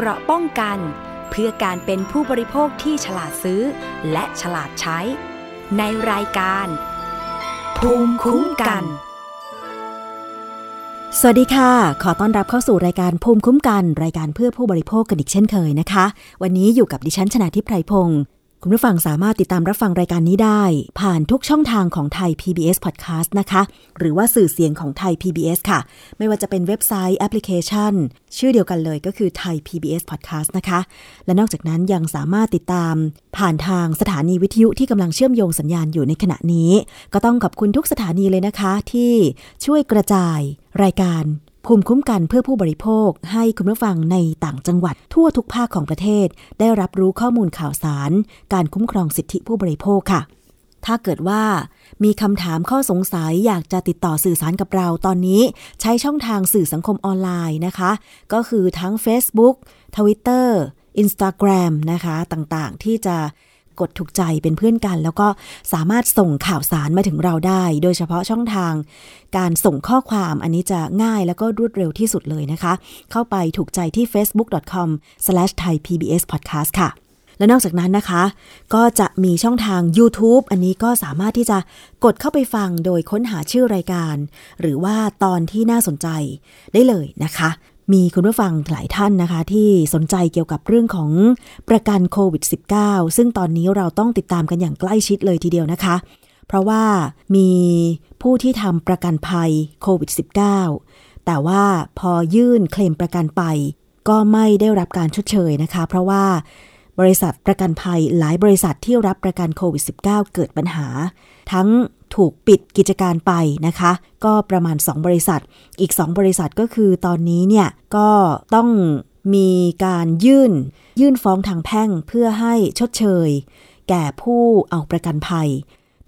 เกราะป้องกัน เพื่อการเป็นผู้บริโภคที่ฉลาดซื้อ และฉลาดใช้ ในรายการ ภูมิคุ้มกัน สวัสดีค่ะ ขอต้อนรับเข้าสู่รายการภูมิคุ้มกัน รายการเพื่อผู้บริโภคกันอีกเช่นเคยนะคะ วันนี้อยู่กับดิฉันชนะทิพไพรพงศ์ คุณผู้ฟังสามารถติดตามรับฟังรายการนี้ได้ ผ่านทุกช่องทางของไทย PBS Podcast นะคะ หรือว่าสื่อเสียงของไทย PBS ค่ะ ไม่ว่าจะเป็นเว็บไซต์แอปพลิเคชัน ชื่อเดียวกันเลยก็คือไทย PBS Podcast นะคะ และนอกจากนั้นยังสามารถติดตาม ผ่านทางสถานีวิทยุที่กำลังเชื่อมโยงสัญญาณอยู่ในขณะนี้ ก็ต้องขอบคุณทุกสถานีเลยนะคะ ที่ช่วยกระจายรายการ ภูมิคุ้มกันเพื่อผู้บริโภค ให้คุณผู้ฟังในต่างจังหวัด ทั่วทุกภาคของประเทศ ได้รับรู้ข้อมูลข่าวสาร การคุ้มครองสิทธิผู้บริโภคค่ะ ถ้าเกิดว่า มีคำถามข้อสงสัยอยากจะติดต่อสื่อสารกับเราตอนนี้ ใช้ช่องทางสื่อสังคมออนไลน์นะคะ ก็คือทั้ง Facebook Twitter Instagram นะคะ ต่างๆ ที่จะ กดถูกใจเป็นเพื่อนกัน แล้วก็สามารถส่งข่าวสารมาถึงเราได้ โดยเฉพาะช่องทาง การส่งข้อความอันนี้จะง่ายแล้วก็รวดเร็วที่สุดเลยนะคะ เข้าไปถูกใจที่ facebook.com/thaipbspodcast ค่ะและนอกจากนั้นนะคะ ก็จะมีช่องทาง YouTube อันนี้ก็สามารถที่จะกดเข้าไปฟังโดยค้นหาชื่อรายการ หรือว่าตอนที่น่าสนใจได้เลยนะคะ มีคุณผู้ฟังหลายท่านนะคะ ที่สนใจเกี่ยวกับเรื่องของประกันโควิด -19 ซึ่งตอนนี้เราต้องติดตามกันอย่างใกล้ชิดเลยทีเดียวนะคะ เพราะว่ามีผู้ที่ทำประกันภัยโควิด -19 แต่ว่าพอยื่นเคลมประกันไป ก็ไม่ได้รับการชดเชยนะคะ เพราะว่า บริษัทประกันภัยหลายบริษัทที่รับประกันโควิด -19 เกิดปัญหา ทั้งถูกปิดกิจการไปนะคะ ก็ประมาณ 2 บริษัท อีก 2 บริษัทก็คือตอนนี้เนี่ยก็ต้องมีการยื่น ยื่นฟ้องทางแพ่งเพื่อให้ชดเชย แก่ผู้เอาประกันภัย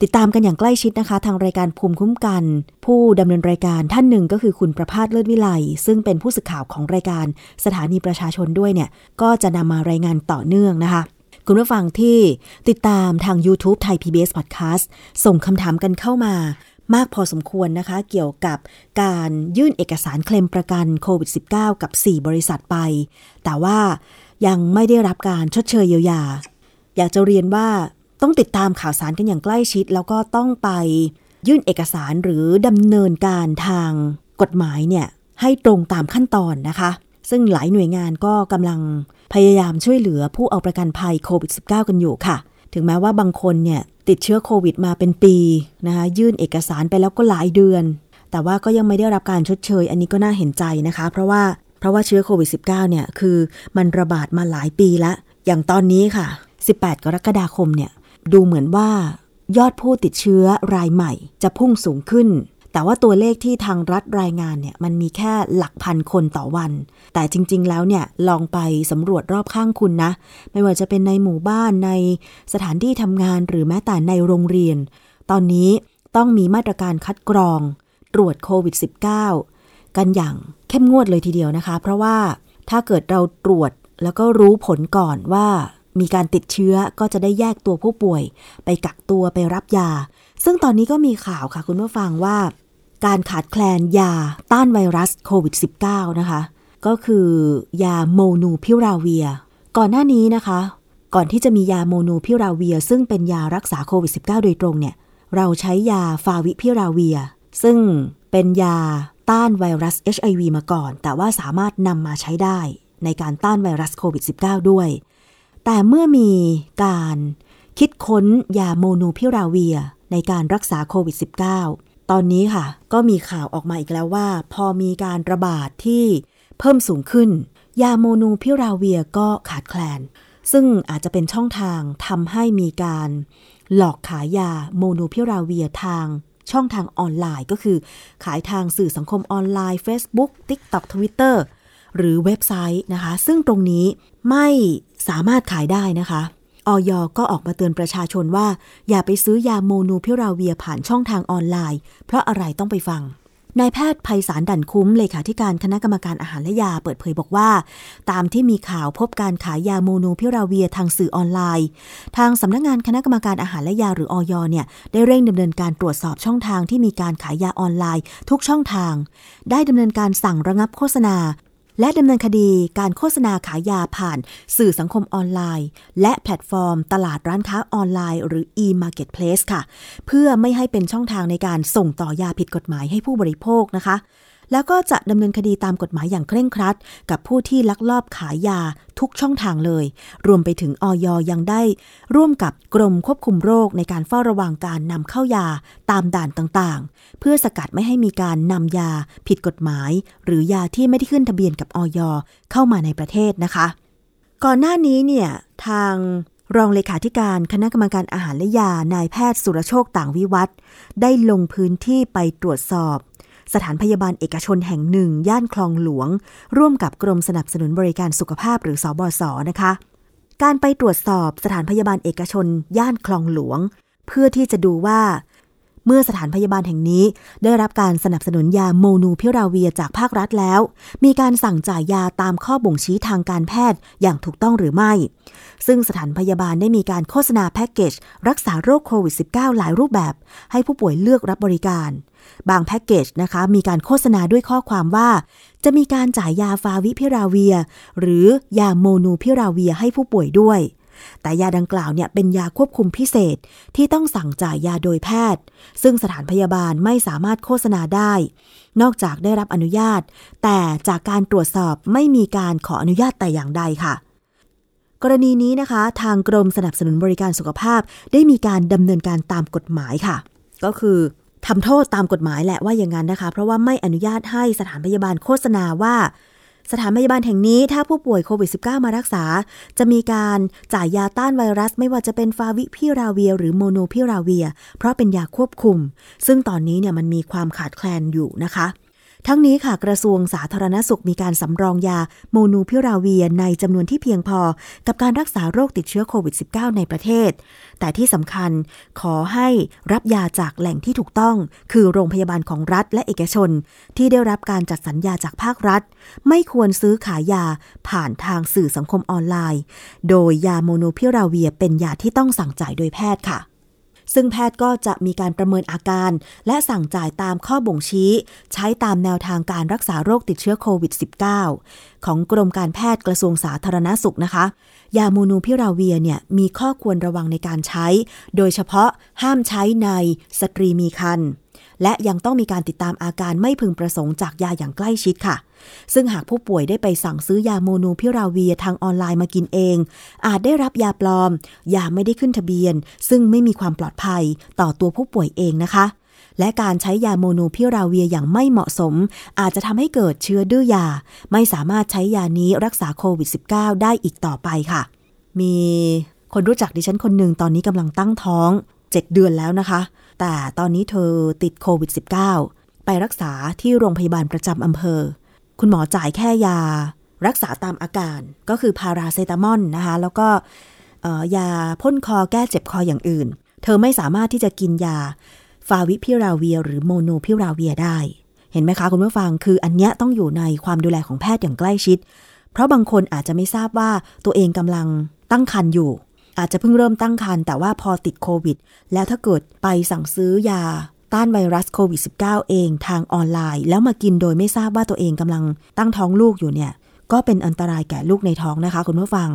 ติดตามกันอย่างใกล้ชิดนะคะ ทางรายการภูมิคุ้มกัน ผู้ดำเนินรายการท่านหนึ่งก็คือคุณประพาสเลิศวิไลซึ่งเป็นผู้สื่อข่าวของรายการสถานีประชาชนด้วยเนี่ย ก็จะนำมารายงานต่อเนื่องนะคะ คุณผู้ฟังที่ติดตามทาง YouTube ไทย PBS Podcast ส่งคำถามกันเข้ามามากพอสมควรนะคะ เกี่ยวกับการยื่นเอกสารเคลมประกันโควิด -19 กับ 4 บริษัทไป แต่ว่ายังไม่ได้รับการชดเชยเยียวยา อยากจะเรียนว่า ต้องติดตามข่าวสารกันอย่างใกล้ชิด แล้วก็ต้องไปยื่นเอกสารหรือดำเนินการทางกฎหมายเนี่ยให้ตรงตามขั้นตอนนะคะ ซึ่งหลายหน่วยงานก็กำลังพยายามช่วยเหลือผู้เอาประกันภัยโควิด -19 กันอยู่ค่ะ ถึงแม้ว่าบางคนเนี่ยติดเชื้อโควิดมาเป็นปีนะคะยื่นเอกสารไปแล้วก็หลายเดือน แต่ว่าก็ยังไม่ได้รับการชดเชย อันนี้ก็น่าเห็นใจนะคะ เพราะว่าเพราะว่าเชื้อโควิด -19 เนี่ยคือมันระบาดมาหลายปีแล้วอย่างตอนนี้ค่ะ 18 กรกฎาคมเนี่ย ดูเหมือนว่ายอดผู้ติดเชื้อรายใหม่จะพุ่งสูงขึ้น แต่ว่าตัวเลขที่ทางรัฐรายงานเนี่ยมันมีแค่หลักพันคนต่อวัน แต่จริง ๆ แล้วเนี่ยลองไปสำรวจรอบข้างคุณนะ ไม่ว่าจะเป็นในหมู่บ้านในสถานที่ทำงานหรือแม้แต่ในโรงเรียน ตอนนี้ต้องมีมาตรการคัดกรอง ตรวจโควิด -19 กันอย่างเข้มงวดเลยทีเดียวนะคะ เพราะว่าถ้าเกิดเราตรวจแล้วก็รู้ผลก่อนว่า มีการติดเชื้อก็จะได้แยกตัวผู้ป่วย ไปกักตัวไปรับยา ซึ่งตอนนี้ก็มีข่าวค่ะคุณผู้ฟังว่า การขาดแคลนยาต้านไวรัสโควิด -19 นะคะ ก็คือยาโมนูพิราเวีย ก่อนหน้านี้นะคะ ก่อนที่จะมียาโมนูพิราเวีย ซึ่งเป็นยารักษาโควิด -19 โดยตรงเนี่ย เราใช้ยาฟาวิพิราเวีย ซึ่งเป็นยาต้านไวรัส HIV มาก่อน แต่ว่าสามารถนำมาใช้ได้ในการต้านไวรัสโควิด -19 ด้วย แต่เมื่อมีการคิดค้นยาโมนูพิราเวียในการรักษาโควิด -19 ตอนนี้ค่ะ ก็มีข่าวออกมาอีกแล้วว่า พอมีการระบาดที่เพิ่มสูงขึ้น ยาโมนูพิราเวียก็ขาดแคลน ซึ่งอาจจะเป็นช่องทางทำให้มีการ หลอกขายยาโมนูพิราเวียทางช่องทางออนไลน์ก็คือ ขายทางสื่อสังคมออนไลน์ Facebook TikTok Twitter หรือเว็บไซต์นะคะ ซึ่งตรงนี้ไม่สามารถขายได้นะคะออยก็ออกมาเตือนประชาชนว่า อย่าไปซื้อยาโมนูพิราเวียผ่านช่องทางออนไลน์ เพราะอะไรต้องไปฟังนายแพทย์ภัยสารดันคุ้มเลขาธิการคณะกรรมการอาหารและยาเปิดเผยบอกว่า ตามที่มีข่าวพบการขายยาโมโนพิราเวียทางสื่อออนไลน์ ทางสำนักงงานคณะกรรมการอาหารและยาหรือออยเนี่ยได้เร่งดำเนินการตรวจสอบช่องทางที่มีการขายยาออนไลน์ ทุกช่องทาง ได้ดำเนินการสั่งระงับโฆษณา และดำเนินคดีการโฆษณาขายยาผ่านสื่อสังคมออนไลน์ และแพลตฟอร์ม ตลาดร้านค้าออนไลน์ หรือ e-marketplace ค่ะ เพื่อไม่ให้เป็นช่องทางในการส่งต่อยาผิดกฎหมายให้ผู้บริโภคนะคะ แล้วก็จะดำเนินคดีตามกฎหมายอย่างเคร่งครัด กับผู้ที่ลักลอบขายยาทุกช่องทางเลย รวมไปถึงออยยังได้ ร่วมกับกรมควบคุมโรคในการเฝ้าระวังการนำเข้ายาตามด่านต่างๆ เพื่อสกัดไม่ให้มีการนำยาผิดกฎหมาย หรือยาที่ไม่ได้ขึ้นทะเบียนกับออยเข้ามาในประเทศนะคะ ก่อนหน้านี้เนี่ยทางรองเลขาธิการคณะกรรมการอาหารและยานายแพทย์สุรโชคต่างวิวัฒได้ลงพื้นที่ไปตรวจสอบ สถานพยาบาลเอกชนแห่งหนึ่ง ย่านคลองหลวง ร่วมกับกรมสนับสนุนบริการสุขภาพหรือสอบศนะคะ การไปตรวจสอบสถานพยาบาลเอกชน ย่านคลองหลวง เพื่อที่จะดูว่า เมื่อสถานพยาบาลแห่งนี้ ได้รับการสนับสนุนยาโมนูพิราเวียจากภาครัฐแล้ว มีการสั่งจ่ายยาตามข้อบ่งชี้ทางการแพทย์อย่างถูกต้องหรือไม่ ซึ่งสถานพยาบาลได้มีการโฆษณาแพ็กเกจรักษาโรคโควิด -19 หลายรูปแบบ ให้ผู้ป่วยเลือกรับบริการ บางแพ็กเกจนะคะ มีการโฆษณาด้วยข้อความว่า จะมีการจ่ายยาฟาวิพิราเวีย หรือยาโมนูพิราเวียให้ผู้ป่วยด้วย แต่ยาดังกล่าวเนี่ยเป็นยาควบคุมพิเศษที่ต้องสั่งจ่ายยาโดยแพทย์ ซึ่งสถานพยาบาลไม่สามารถโฆษณาได้ นอกจากได้รับอนุญาต แต่จากการตรวจสอบไม่มีการขออนุญาตแต่อย่างใดค่ะกรณีนี้นะคะ ทางกรมสนับสนุนบริการสุขภาพ ได้มีการดำเนินการตามกฎหมายค่ะ ก็คือ ทำโทษตามกฎหมายแหละว่าอย่างนั้นนะคะ เพราะว่าไม่อนุญาตให้สถานพยาบาลโฆษณาว่า สถานพยาบาลแห่งนี้ถ้าผู้ป่วยโควิด -19 มารักษา จะมีการจ่ายยาต้านไวรัส ไม่ว่าจะเป็นฟาวิพิราเวีย หรือโมโนพิราเวีย เพราะเป็นยาควบคุม ซึ่งตอนนี้เนี่ยมันมีความขาดแคลนอยู่นะคะ ทั้งนี้ค่ะกระทรวงสาธารณสุขมีการสำรองยาโมนูพิราเวียในจำนวนที่เพียงพอ กับการรักษาโรคติดเชื้อโควิด -19 ในประเทศ แต่ที่สำคัญขอให้รับยาจากแหล่งที่ถูกต้อง คือโรงพยาบาลของรัฐและเอกชน ที่ได้รับการจัดสัญญาจากภาครัฐ ไม่ควรซื้อขายยาผ่านทางสื่อสังคมออนไลน์ โดยยาโมนูพิราเวียเป็นยาที่ต้องสั่งจ่ายโดยแพทย์ค่ะ ซึ่งแพทย์ก็จะมีการประเมินอาการ และสั่งจ่ายตามข้อบ่งชี้ ใช้ตามแนวทางการรักษาโรคติดเชื้อโควิด -19 ของกรมการแพทย์กระทรวงสาธารณสุขนะคะ ยาโมลนูพิราเวียร์เนี่ยมีข้อควรระวังในการใช้ โดยเฉพาะห้ามใช้ในสตรีมีครรภ์ และยังต้องมีการติดตามอาการไม่พึงประสงค์จากยาอย่างใกล้ชิดค่ะ ซึ่งหากผู้ป่วยได้ไปสั่งซื้อยาโมลนูพิราเวียร์ทางออนไลน์มากินเอง อาจได้รับยาปลอม ยาไม่ได้ขึ้นทะเบียน ซึ่งไม่มีความปลอดภัยต่อตัวผู้ป่วยเองนะคะและการใช้ยาโมลนูพิราเวียร์อย่างไม่เหมาะสม อาจจะทำให้เกิดเชื้อดื้อยา ไม่สามารถใช้ยานี้รักษาโควิด -19 ได้อีกต่อไปค่ะ มีคนรู้จักดิฉันคนหนึ่งตอนนี้กำลังตั้งท้อง 7 เดือนแล้วนะคะ แต่ตอนนี้เธอติดโควิด -19 ไปรักษาที่โรงพยาบาลประจำอำเภอ คุณหมอจ่ายแค่ยา รักษาตามอาการก็คือพาราเซตามอลนะคะ แล้วก็ยาพ่นคอแก้เจ็บคออย่างอื่น เธอไม่สามารถที่จะกินยาฟาวิพิราเวีย หรือโมโนพิราเวียได้ เห็นไหมคะคุณผู้ฟังคืออันเนี้ยต้องอยู่ในความดูแลของแพทย์อย่างใกล้ชิด เพราะบางคนอาจจะไม่ทราบว่าตัวเองกำลังตั้งครรภ์อยู่ อาจจะเพิ่งเริ่มตั้งครรภ์แต่ว่าพอติดโควิด แล้วถ้าเกิดไปสั่งซื้อยาต้านไวรัสโควิด -19 เองทางออนไลน์ แล้วมากินโดยไม่ทราบว่าตัวเองกำลังตั้งท้องลูกอยู่เนี่ย ก็เป็นอันตรายแก่ลูกในท้องนะคะคุณผู้ฟัง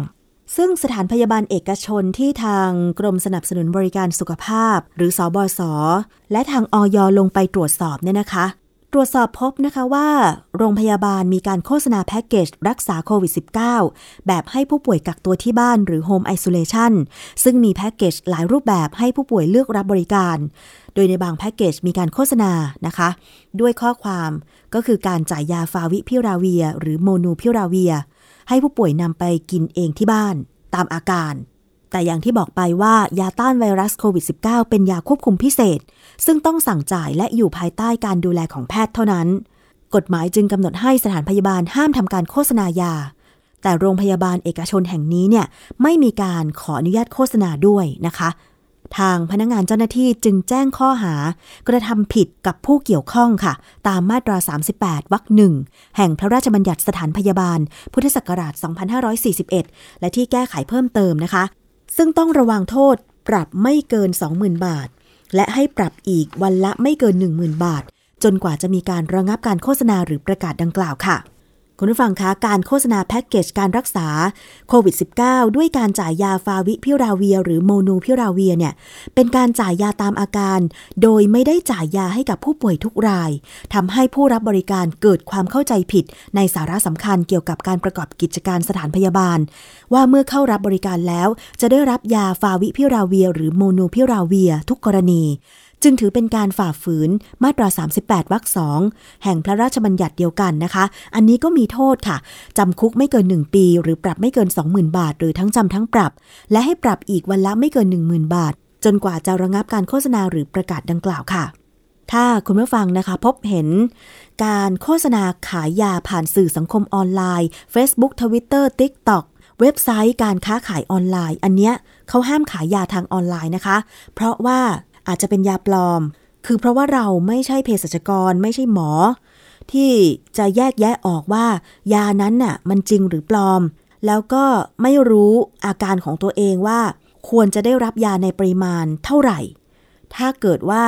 ซึ่งสถานพยาบาลเอกชนที่ทางกรมสนับสนุนบริการสุขภาพ หรือสอบศและทางออยลงไปตรวจสอบเนี่ยนะคะ รวจสอบพบนะคะว่า โรงพยาบาลมีการโฆษณาแพ็กเกจรักษาโควิด -19 แบบให้ผู้ป่วยกักตัวที่บ้านหรือโฮมไอโซเลชันซึ่งมีแพ็กเกจหลายรูปแบบให้ผู้ป่วยเลือกรับบริการ โดยในบางแพ็กเกจมีการโฆษณานะคะ ด้วยข้อความก็คือการจ่ายยาฟาวิพิราเวีย หรือโมนูพิราเวีย ให้ผู้ป่วยนำไปกินเองที่บ้าน ตามอาการ แต่อย่างที่บอกไปว่ายาต้านไวรัสโควิด -19 เป็นยาควบคุมพิเศษ ซึ่งต้องสั่งจ่ายและอยู่ภายใต้การดูแลของแพทย์เท่านั้น กฎหมายจึงกำหนดให้สถานพยาบาลห้ามทำการโฆษณายา แต่โรงพยาบาลเอกชนแห่งนี้เนี่ยไม่มีการขออนุญาตโฆษณาด้วยนะคะ ทางพนักงงานเจ้าหน้าที่จึงแจ้งข้อหา กระทำผิดกับผู้เกี่ยวข้องค่ะ ตามมาตรา 38 วรรคหนึ่งแห่งพระราชบัญญัติสถานพยาบาล พุทธศักราช 2541 และที่แก้ไขเพิ่มเติมนะคะ ซึ่งต้องระวังโทษปรับไม่เกิน 20,000 บาท และให้ปรับอีกวันละไม่เกิน 10,000 บาท จนกว่าจะมีการระงับการโฆษณาหรือประกาศดังกล่าวค่ะ คุณผู้ฟังคะการโฆษณาแพ็กเกจการรักษาโควิด -19 ด้วยการจ่ายยาฟาวิพิราเวีย หรือโมนูพิราเวียเนี่ยเป็นการจ่ายยาตามอาการ โดยไม่ได้จ่ายยาให้กับผู้ป่วยทุกรายทำให้ผู้รับบริการเกิดความเข้าใจผิด ในสาระสำคัญเกี่ยวกับการประกอบกิจการสถานพยาบาล ว่าเมื่อเข้ารับบริการแล้ว จะได้รับยาฟาวิพิราเวีย หรือโมนูพิราเวีย ทุกกรณี จึงถือเป็นการฝ่าฝืนมาตรา 38 วรรคสองแห่งพระราชบัญญัติเดียวกันนะคะ อันนี้ก็มีโทษค่ะ จำคุกไม่เกิน 1 ปี หรือปรับไม่เกิน 20,000 บาท หรือทั้งจำทั้งปรับ และให้ปรับอีกวันละไม่เกิน 10,000 บาท จนกว่าจะระงับการโฆษณาหรือประกาศดังกล่าวค่ะ ถ้าคุณผู้ฟังนะคะ พบเห็นการโฆษณาขายยาผ่านสื่อสังคมออนไลน์ Facebook Twitter TikTok เว็บไซต์การค้าขายออนไลน์ อันเนี้ยเขาห้ามขายยาทางออนไลน์นะคะ เพราะว่า อาจจะเป็นยาปลอม คือเพราะว่าเราไม่ใช่เภสัชกรไม่ใช่หมอ ที่จะแยกแยะออกว่า ยานั้นน่ะมันจริงหรือปลอม แล้วก็ไม่รู้อาการของตัวเองว่า ควรจะได้รับยาในปริมาณเท่าไหร่ ถ้าเกิดว่า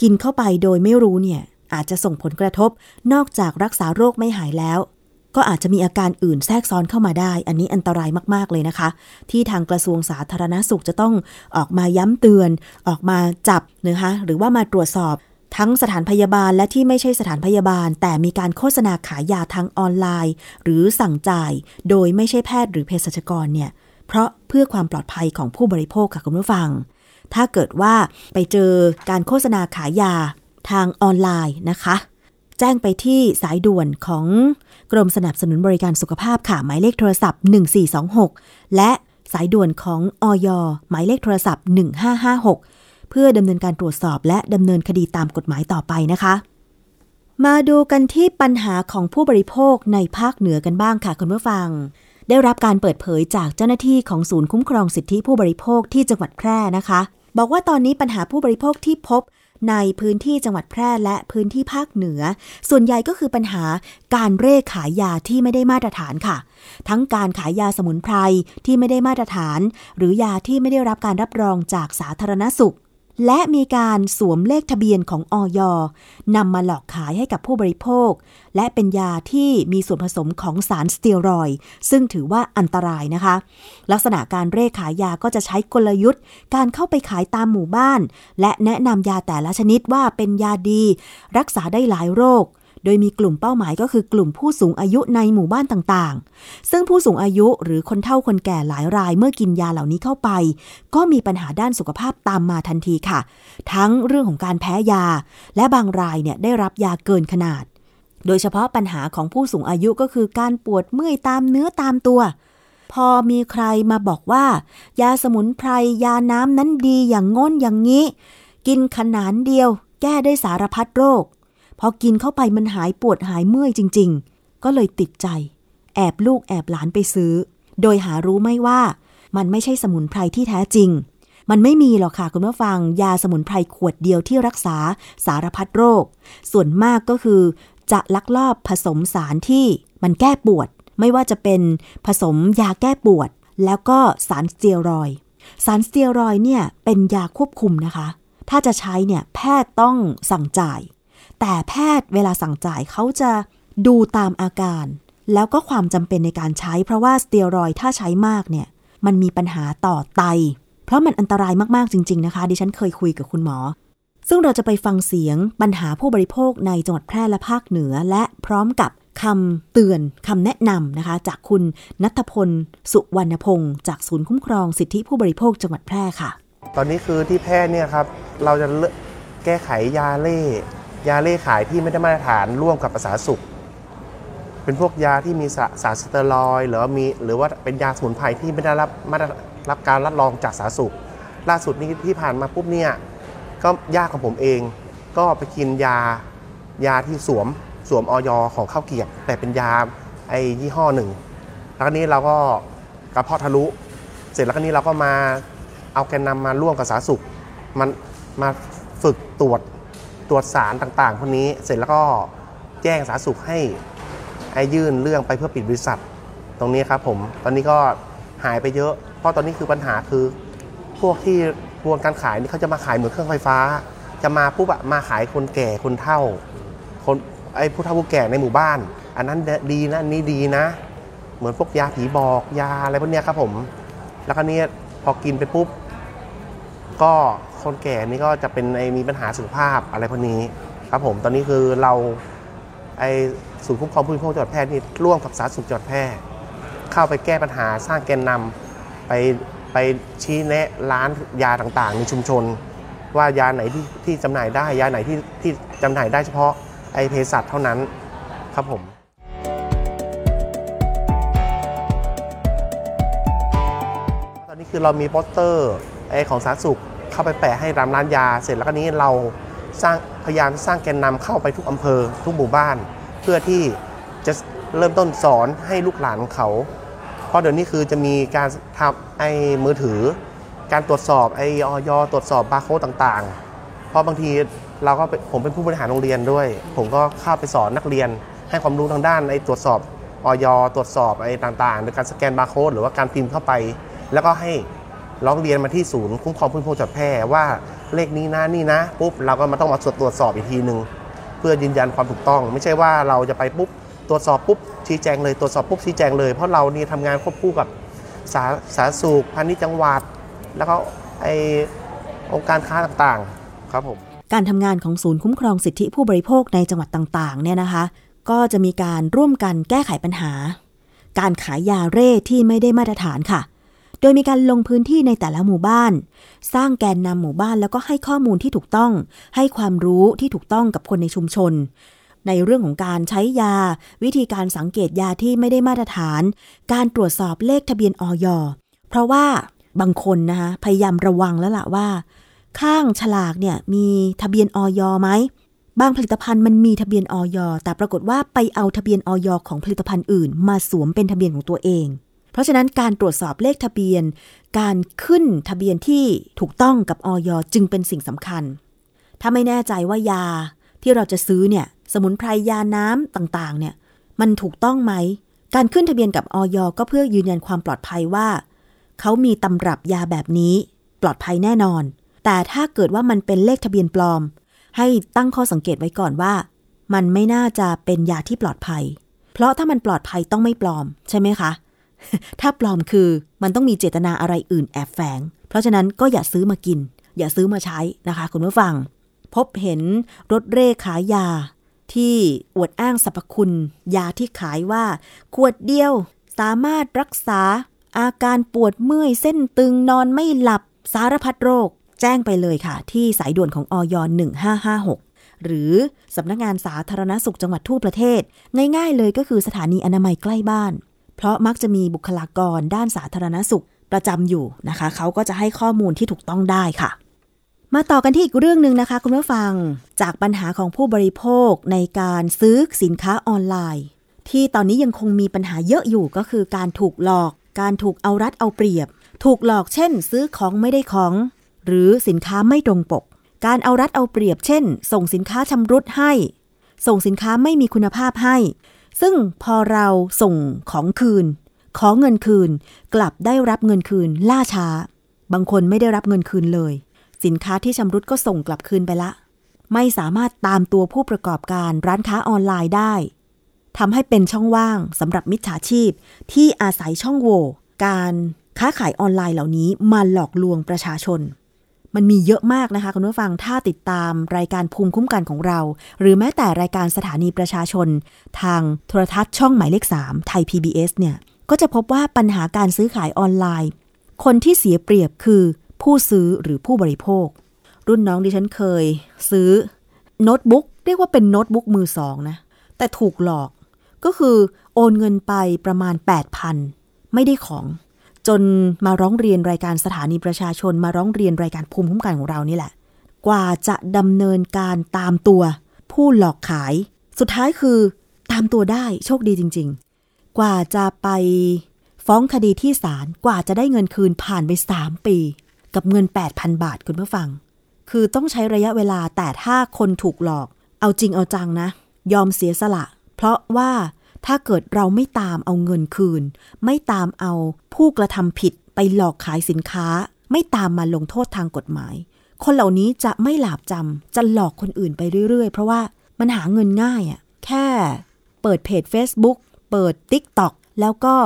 กินเข้าไปโดยไม่รู้เนี่ยอาจจะส่งผลกระทบนอกจากรักษาโรคไม่หายแล้ว ก็อาจจะมีอาการอื่นแทรกซ้อนเข้ามาได้ อันนี้อันตรายมากๆเลยนะคะ ที่ทางกระทรวงสาธารณาสุขจะต้องออกมาย้ำเตือน ออกมาจับนะคะหรือว่ามาตรวจสอบทั้งสถานพยาบาลและที่ไม่ใช่สถานพยาบาล แต่มีการโฆษณาขายยาทางออนไลน์ หรือสั่งจ่าย โดยไม่ใช่แพทย์หรือเภสัชกรเนี่ยเพราะเพื่อความปลอดภัยของผู้บริโภคค่ะคุณผู้ฟัง ถ้าเกิดว่าไปเจอการโฆษณาขายยาทางออนไลน์นะคะ แจ้งไปที่สายด่วนของ กรมสนับสนุนบริการสุขภาพค่ะ หมายเลขโทรศัพท์ 1426 และสายด่วนของอย หมายเลขโทรศัพท์ 1556 เพื่อดำเนินการตรวจสอบและดำเนินคดีตามกฎหมายต่อไปนะคะ มาดูกันที่ปัญหาของผู้บริโภคในภาคเหนือกันบ้างค่ะคุณผู้ฟัง ได้รับการเปิดเผยจากเจ้าหน้าที่ของศูนย์คุ้มครองสิทธิผู้บริโภคที่จังหวัดแพร่นะคะ บอกว่าตอนนี้ปัญหาผู้บริโภคที่พบ ในพื้นที่จังหวัดแพร่และพื้นที่ภาคเหนือ ส่วนใหญ่ก็คือปัญหาการเร่ขายยาที่ไม่ได้มาตรฐานค่ะ ทั้งการขายยาสมุนไพรที่ไม่ได้มาตรฐาน หรือยาที่ไม่ได้รับการรับรองจากสาธารณสุข และมีการสวมเลขทะเบียนของออยนำมาหลอกขายให้กับผู้บริโภค และเป็นยาที่มีส่วนผสมของสารสเตียรอย ซึ่งถือว่าอันตรายนะคะ ลักษณะการเร่ขายยาก็จะใช้กลยุทธ์ การเข้าไปขายตามหมู่บ้าน และแนะนำยาแต่ละชนิดว่าเป็นยาดี รักษาได้หลายโรค โดยมีกลุ่มเป้าหมายก็คือกลุ่มผู้สูงอายุในหมู่บ้านต่างๆ ซึ่งผู้สูงอายุหรือคนเฒ่าคนแก่หลายรายเมื่อกินยาเหล่านี้เข้าไป ก็มีปัญหาด้านสุขภาพตามมาทันทีค่ะ ทั้งเรื่องของการแพ้ยา และบางรายเนี่ยได้รับยาเกินขนาด โดยเฉพาะปัญหาของผู้สูงอายุก็คือการปวดเมื่อยตามเนื้อตามตัวพอมีใครมาบอกว่า ยาสมุนไพรยาน้ำนั้นดีอย่างง้นอย่างนี้ กินขนาดเดียว แก้ได้สารพัดโรค พอกินเข้าไปมันหายปวดหายเมื่อยจริง ๆ ก็เลยติดใจ แอบลูกแอบหลานไปซื้อ โดยหารู้ไม่ว่า มันไม่ใช่สมุนไพรที่แท้จริง มันไม่มีหรอกค่ะคุณผู้ฟัง ยาสมุนไพรขวดเดียวที่รักษาสารพัดโรค ส่วนมากก็คือ จะลักลอบผสมสารที่มันแก้ปวด ไม่ว่าจะเป็นผสมยาแก้ปวด แล้วก็สารสเตียรอยสารสเตียรอยเนี่ยเป็นยาควบคุมนะคะ ถ้าจะใช้เนี่ยแพทย์ต้องสั่งจ่าย แต่แพทย์เวลาสั่งจ่ายเขาจะดูตามอาการ แล้วก็ความจำเป็นในการใช้ เพราะว่าสเตียรอยถ้าใช้มากเนี่ย มันมีปัญหาต่อไต เพราะมันอันตรายมากๆจริง ๆนะคะ ดิฉันเคยคุยกับคุณหมอ ซึ่งเราจะไปฟังเสียงปัญหาผู้บริโภคในจังหวัดแพร่และภาคเหนือ และพร้อมกับคำเตือนคำแนะนำนะคะ จากคุณนัทพล สุวรรณพงศ์จากศูนย์คุ้มครองสิทธิผู้บริโภคจังหวัดแพร่ค่ะ ตอนนี้คือที่แพร่เนี่ยครับเราจะแก้ไขยาเล่ ยาเล่ขายที่ไม่ได้มาตรฐานร่วมกับภาษาสุข เป็นพวกยาที่มีสารสเตียรอยหรือมีหรือว่าเป็นยาสมุนไพรที่ไม่ได้รับมารับการรับรองจากสาธาสุข ล่าสุดนี้ที่ผ่านมาปุ๊บเนี่ยก็ยากของผมเอง ก็ไปกินยายาที่สวมสวมออยของข้าวเกียบ แต่เป็นยาไอ้ยี่ห้อหนึ่งแล้วนี้เราก็กระเพาะทะลุ เสร็จแล้วก็นี้เราก็มาเอาแกนนำมาร่วมกับสาธาสุขมันมาฝึกตรวจ ตรวจสารต่างๆพวกนี้เสร็จแล้วก็แจ้งสาธารณสุขให้ให้ยื่นเรื่องไปเพื่อปิดบริษัท ตรงนี้ครับผมตอนนี้ก็หายไปเยอะ เพราะตอนนี้คือปัญหาคือ พวกที่พวงการขายนี่เขาจะมาขายเหมือนเครื่องไฟฟ้า จะมาปุ๊บอะมาขายคนแก่คนเฒ่า คนไอ้ผู้เฒ่าผู้แก่ในหมู่บ้าน อันนั้นดีนะอันนี้ดีนะ เหมือนพวกยาผีบอกยาอะไรพวกเนี้ยครับผม แล้วก็เนี้ยพอกินไปปุ๊บ ก็ คนแก่นี่ก็จะเป็นไอมีปัญหาสุขภาพอะไรพวกนี้ครับผมตอนนี้คือเราไอศูนย์คุ้มครองผู้บริโภคจังหวัดแพร่นี่ร่วมกับสาธารณสุขจังหวัดแพร่เข้าไปแก้ปัญหาสร้างแกนนำไปไปชี้แนะร้านยาต่างๆ ในชุมชน ว่ายาไหนที่ที่จำหน่ายได้ยาไหนที่ที่จำหน่ายได้เฉพาะไอเภสัชเท่านั้นครับผมตอนนี้คือเรามีโปสเตอร์ไอของสาธารณสุข เข้าไปแปะให้รามร้านยา เสร็จแล้วก็นี้เราสร้างพยายามสร้างแกนนำเข้าไปทุกอำเภอทุกหมู่บ้าน เพื่อที่จะเริ่มต้นสอนให้ลูกหลานเขา เพราะเดี๋ยวนี้คือจะมีการทำไอ้มือถือ การตรวจสอบไอ้อย. ตรวจสอบบาร์โค้ดต่างๆ เพราะบางทีเราก็ผมเป็นผู้บริหารโรงเรียนด้วย ผมก็เข้าไปสอนนักเรียน ให้ความรู้ทางด้านไอ้ตรวจสอบอย. ตรวจสอบไอ้ต่างๆโดยการสแกนบาร์โค้ดหรือว่าการพิมพ์เข้าไป แล้วก็ให้ ร้องเรียนมาที่ศูนย์คุ้มครองผู้บริโภคจังหวัดแพร่ว่าเลขนี้นะนี่นะปุ๊บเราก็มาต้องมาตรวจสอบอีกทีหนึ่งเพื่อยืนยันความถูกต้อง ไม่ใช่ว่าเราจะไปปุ๊บตรวจสอบปุ๊บชี้แจงเลยตรวจสอบปุ๊บชี้แจงเลยเพราะเรานี่ทำงานควบคู่กับสาสาธารณสุขพาณิชย์จังหวัด แล้วก็ไอองค์การค้าต่างๆครับผมการทำงานของศูนย์คุ้มครองสิทธิผู้บริโภคในจังหวัดต่างๆเนี่ยนะคะ ก็จะมีการร่วมกันแก้ไขปัญหา การขายยาเร่ที่ไม่ได้มาตรฐานค่ะ โดยมีการลงพื้นที่ในแต่ละหมู่บ้าน สร้างแกนนำหมู่บ้านแล้วก็ให้ข้อมูลที่ถูกต้อง ให้ความรู้ที่ถูกต้องกับคนในชุมชน ในเรื่องของการใช้ยา วิธีการสังเกตยาที่ไม่ได้มาตรฐาน การตรวจสอบเลขทะเบียนออยเพราะว่าบางคนนะคะพยายามระวังแล้วล่ะว่า ข้างฉลากเนี่ยมีทะเบียนออยไหมบางผลิตภัณฑ์มันมีทะเบียนออยแต่ปรากฏว่าไปเอาทะเบียนออยของผลิตภัณฑ์อื่น มาสวมเป็นทะเบียนของตัวเอง เพราะฉะนั้นการตรวจสอบเลขทะเบียน การขึ้นทะเบียนที่ถูกต้องกับออยจึงเป็นสิ่งสำคัญ ถ้าไม่แน่ใจว่ายาที่เราจะซื้อเนี่ยสมุนไพรยาน้ำต่างๆเนี่ยมันถูกต้องไหม การขึ้นทะเบียนกับออยก็เพื่อยืนยันความปลอดภัยว่า เขามีตำรับยาแบบนี้ ปลอดภัยแน่นอน แต่ถ้าเกิดว่ามันเป็นเลขทะเบียนปลอม ให้ตั้งข้อสังเกตไว้ก่อนว่า มันไม่น่าจะเป็นยาที่ปลอดภัย เพราะถ้ามันปลอดภัยต้องไม่ปลอม ใช่ไหมคะ ถ้าปลอมคือมันต้องมีเจตนาอะไรอื่นแอบแฝง เพราะฉะนั้นก็อย่าซื้อมากิน อย่าซื้อมาใช้นะคะ คุณผู้ฟัง พบเห็นรถเร่ขายยา ที่อวดอ้างสรรพคุณ ยาที่ขายว่า ขวดเดียวสามารถรักษา อาการปวดเมื่อยเส้นตึงนอนไม่หลับสารพัดโรค แจ้งไปเลยค่ะ ที่สายด่วนของอย1556 หรือสำนักงานสาธารณสุขจังหวัดทั่วประเทศ ง่ายๆเลยก็คือสถานีอนามัยใกล้บ้าน เพราะมักจะมีบุคลากรด้านสาธารณสุขประจำอยู่นะคะ เขาก็จะให้ข้อมูลที่ถูกต้องได้ค่ะ มาต่อกันที่อีกเรื่องหนึ่งนะคะ คุณผู้ฟังจากปัญหาของผู้บริโภคในการซื้อสินค้าออนไลน์ ที่ตอนนี้ยังคงมีปัญหาเยอะอยู่ก็คือการถูกหลอก การถูกเอารัดเอาเปรียบ ถูกหลอกเช่น ซื้อของไม่ได้ของ หรือสินค้าไม่ตรงปก การเอารัดเอาเปรียบ เช่น ส่งสินค้าชำรุดให้ ส่งสินค้าไม่มีคุณภาพให้ ซึ่งพอเราส่งของคืน ขอเงินคืน กลับได้รับเงินคืน ล่าช้า บางคนไม่ได้รับเงินคืนเลย สินค้าที่ชำรุดก็ส่งกลับคืนไปละ ไม่สามารถตามตัวผู้ประกอบการร้านค้าออนไลน์ได้ทำให้เป็นช่องว่างสำหรับมิจฉาชีพ ที่อาศัยช่องโหว่การค้าขายออนไลน์เหล่านี้มาหลอกลวงประชาชน มันมีเยอะมากนะคะคุณผู้ฟังถ้าติดตามรายการภูมิคุ้มกันของเรา หรือแม้แต่รายการสถานีประชาชน ทางโทรทัศน์ช่องหมายเลข 3 ไทย PBS เนี่ยก็จะพบว่าปัญหาการซื้อขายออนไลน์ คนที่เสียเปรียบคือผู้ซื้อหรือผู้บริโภค รุ่นน้องดิฉันเคย ซื้อโน้ตบุ๊กเรียกว่าเป็นโน้ตบุ๊กมือสองนะแต่ถูกหลอกก็คือโอนเงินไปประมาณ 8,000 ไม่ได้ของ จนมาร้องเรียนรายการสถานีประชาชน มาร้องเรียนรายการภูมิคุ้มกันของเรานี่แหละ กว่าจะดำเนินการตามตัว ผู้หลอกขาย สุดท้ายคือ ตามตัวได้โชคดีจริง ๆ กว่าจะไปฟ้องคดีที่ศาลกว่าจะได้เงินคืนผ่านไป 3 ปี กับเงิน 8,000 บาทคุณผู้ฟัง คือต้องใช้ระยะเวลาแต่ถ้าคนถูกหลอก เอาจริงเอาจังนะ ยอมเสียสละ เพราะว่า ถ้าเกิดเราไม่ตามเอาเงินคืน ไม่ตามเอาผู้กระทำผิดไปหลอกขายสินค้า ไม่ตามมาลงโทษทางกฎหมาย คนเหล่านี้จะไม่หลาบจำจะหลอกคนอื่นไปเรื่อยๆ เพราะว่ามันหาเงินง่ายอะ่ะแค่เปิดเพจ Facebook เปิด TikTok แล้วก็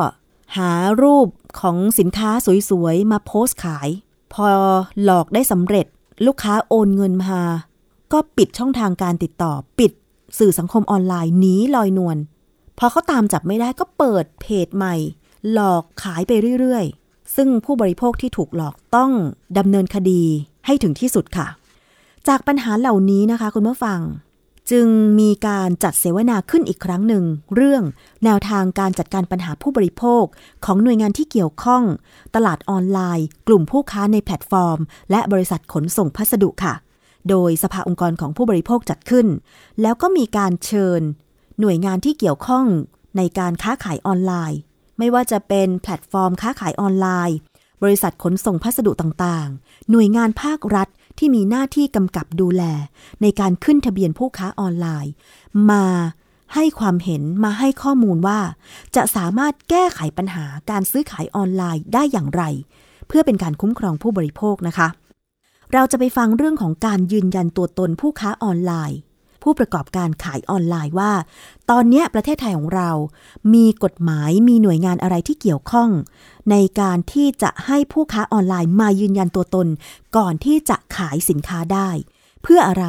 หารูปของสินค้าสวยๆ มาโพสต์ขาย พอหลอกได้สำเร็จ ลูกค้าโอนเงินมา ก็ปิดช่องทางการติดต่อ ปิดสื่อสังคมออนไลน์หนีลอยนวล พอเขาตามจับไม่ได้ก็เปิดเพจใหม่ หลอกขายไปเรื่อยๆ ซึ่งผู้บริโภคที่ถูกหลอกต้องดำเนินคดีให้ถึงที่สุดค่ะ จากปัญหาเหล่านี้นะคะคุณผู้ฟัง จึงมีการจัดเสวนาขึ้นอีกครั้งหนึ่ง เรื่องแนวทางการจัดการปัญหาผู้บริโภคของหน่วยงานที่เกี่ยวข้อง ตลาดออนไลน์ กลุ่มผู้ค้าในแพลตฟอร์ม และบริษัทขนส่งพัสดุค่ะโดยสภาองค์กรของผู้บริโภคจัดขึ้น แล้วก็มีการเชิญ หน่วยงานที่เกี่ยวข้องในการค้าขายออนไลน์ ไม่ว่าจะเป็นแพลตฟอร์มค้าขายออนไลน์ บริษัทขนส่งพัสดุต่างๆ หน่วยงานภาครัฐที่มีหน้าที่กำกับดูแล ในการขึ้นทะเบียนผู้ค้าออนไลน์ มาให้ความเห็นมาให้ข้อมูลว่า จะสามารถแก้ไขปัญหาการซื้อขายออนไลน์ได้อย่างไร เพื่อเป็นการคุ้มครองผู้บริโภคนะคะ เราจะไปฟังเรื่องของการยืนยันตัวตนผู้ค้าออนไลน์ ผู้ประกอบการขายออนไลน์ว่า ตอนนี้ประเทศไทยของเรา มีกฎหมายมีหน่วยงานอะไรที่เกี่ยวข้อง ในการที่จะให้ผู้ค้าออนไลน์มายืนยันตัวตน ก่อนที่จะขายสินค้าได้ เพื่ออะไร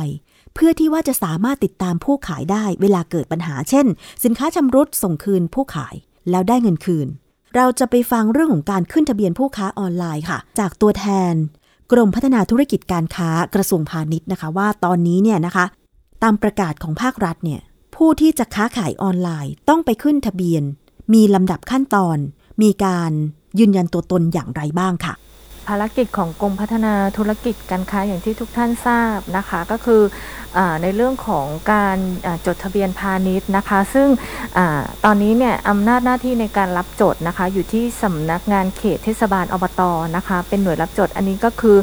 เพื่อที่ว่าจะสามารถติดตามผู้ขายได้เวลาเกิดปัญหา เช่น สินค้าชำรุดส่งคืนผู้ขายแล้วได้เงินคืน เราจะไปฟังเรื่องของการขึ้นทะเบียนผู้ค้าออนไลน์ค่ะ จากตัวแทน กรมพัฒนาธุรกิจการค้ากระทรวงพาณิชย์นะคะ ว่าตอนนี้เนี่ยนะคะ ตามประกาศของภาครัฐเนี่ย ผู้ที่จะค้าขายออนไลน์ต้องไปขึ้นทะเบียน มีลำดับขั้นตอน มีการยืนยันตัวตนอย่างไรบ้างค่ะ ภารกิจของกรมพัฒนาธุรกิจการค้าอย่างที่ทุกท่านทราบนะคะ ก็คืออในเรื่องของการจดทะเบียนพาณิชย์นะคะ ซึ่งอตอนนี้เนี่ยอำนาจหน้าที่ในการรับจดนะคะ อยู่ที่สำนักงานเขตเทศบาลอบตนะคะ เป็นหน่วยรับจดอันนี้ก็คือ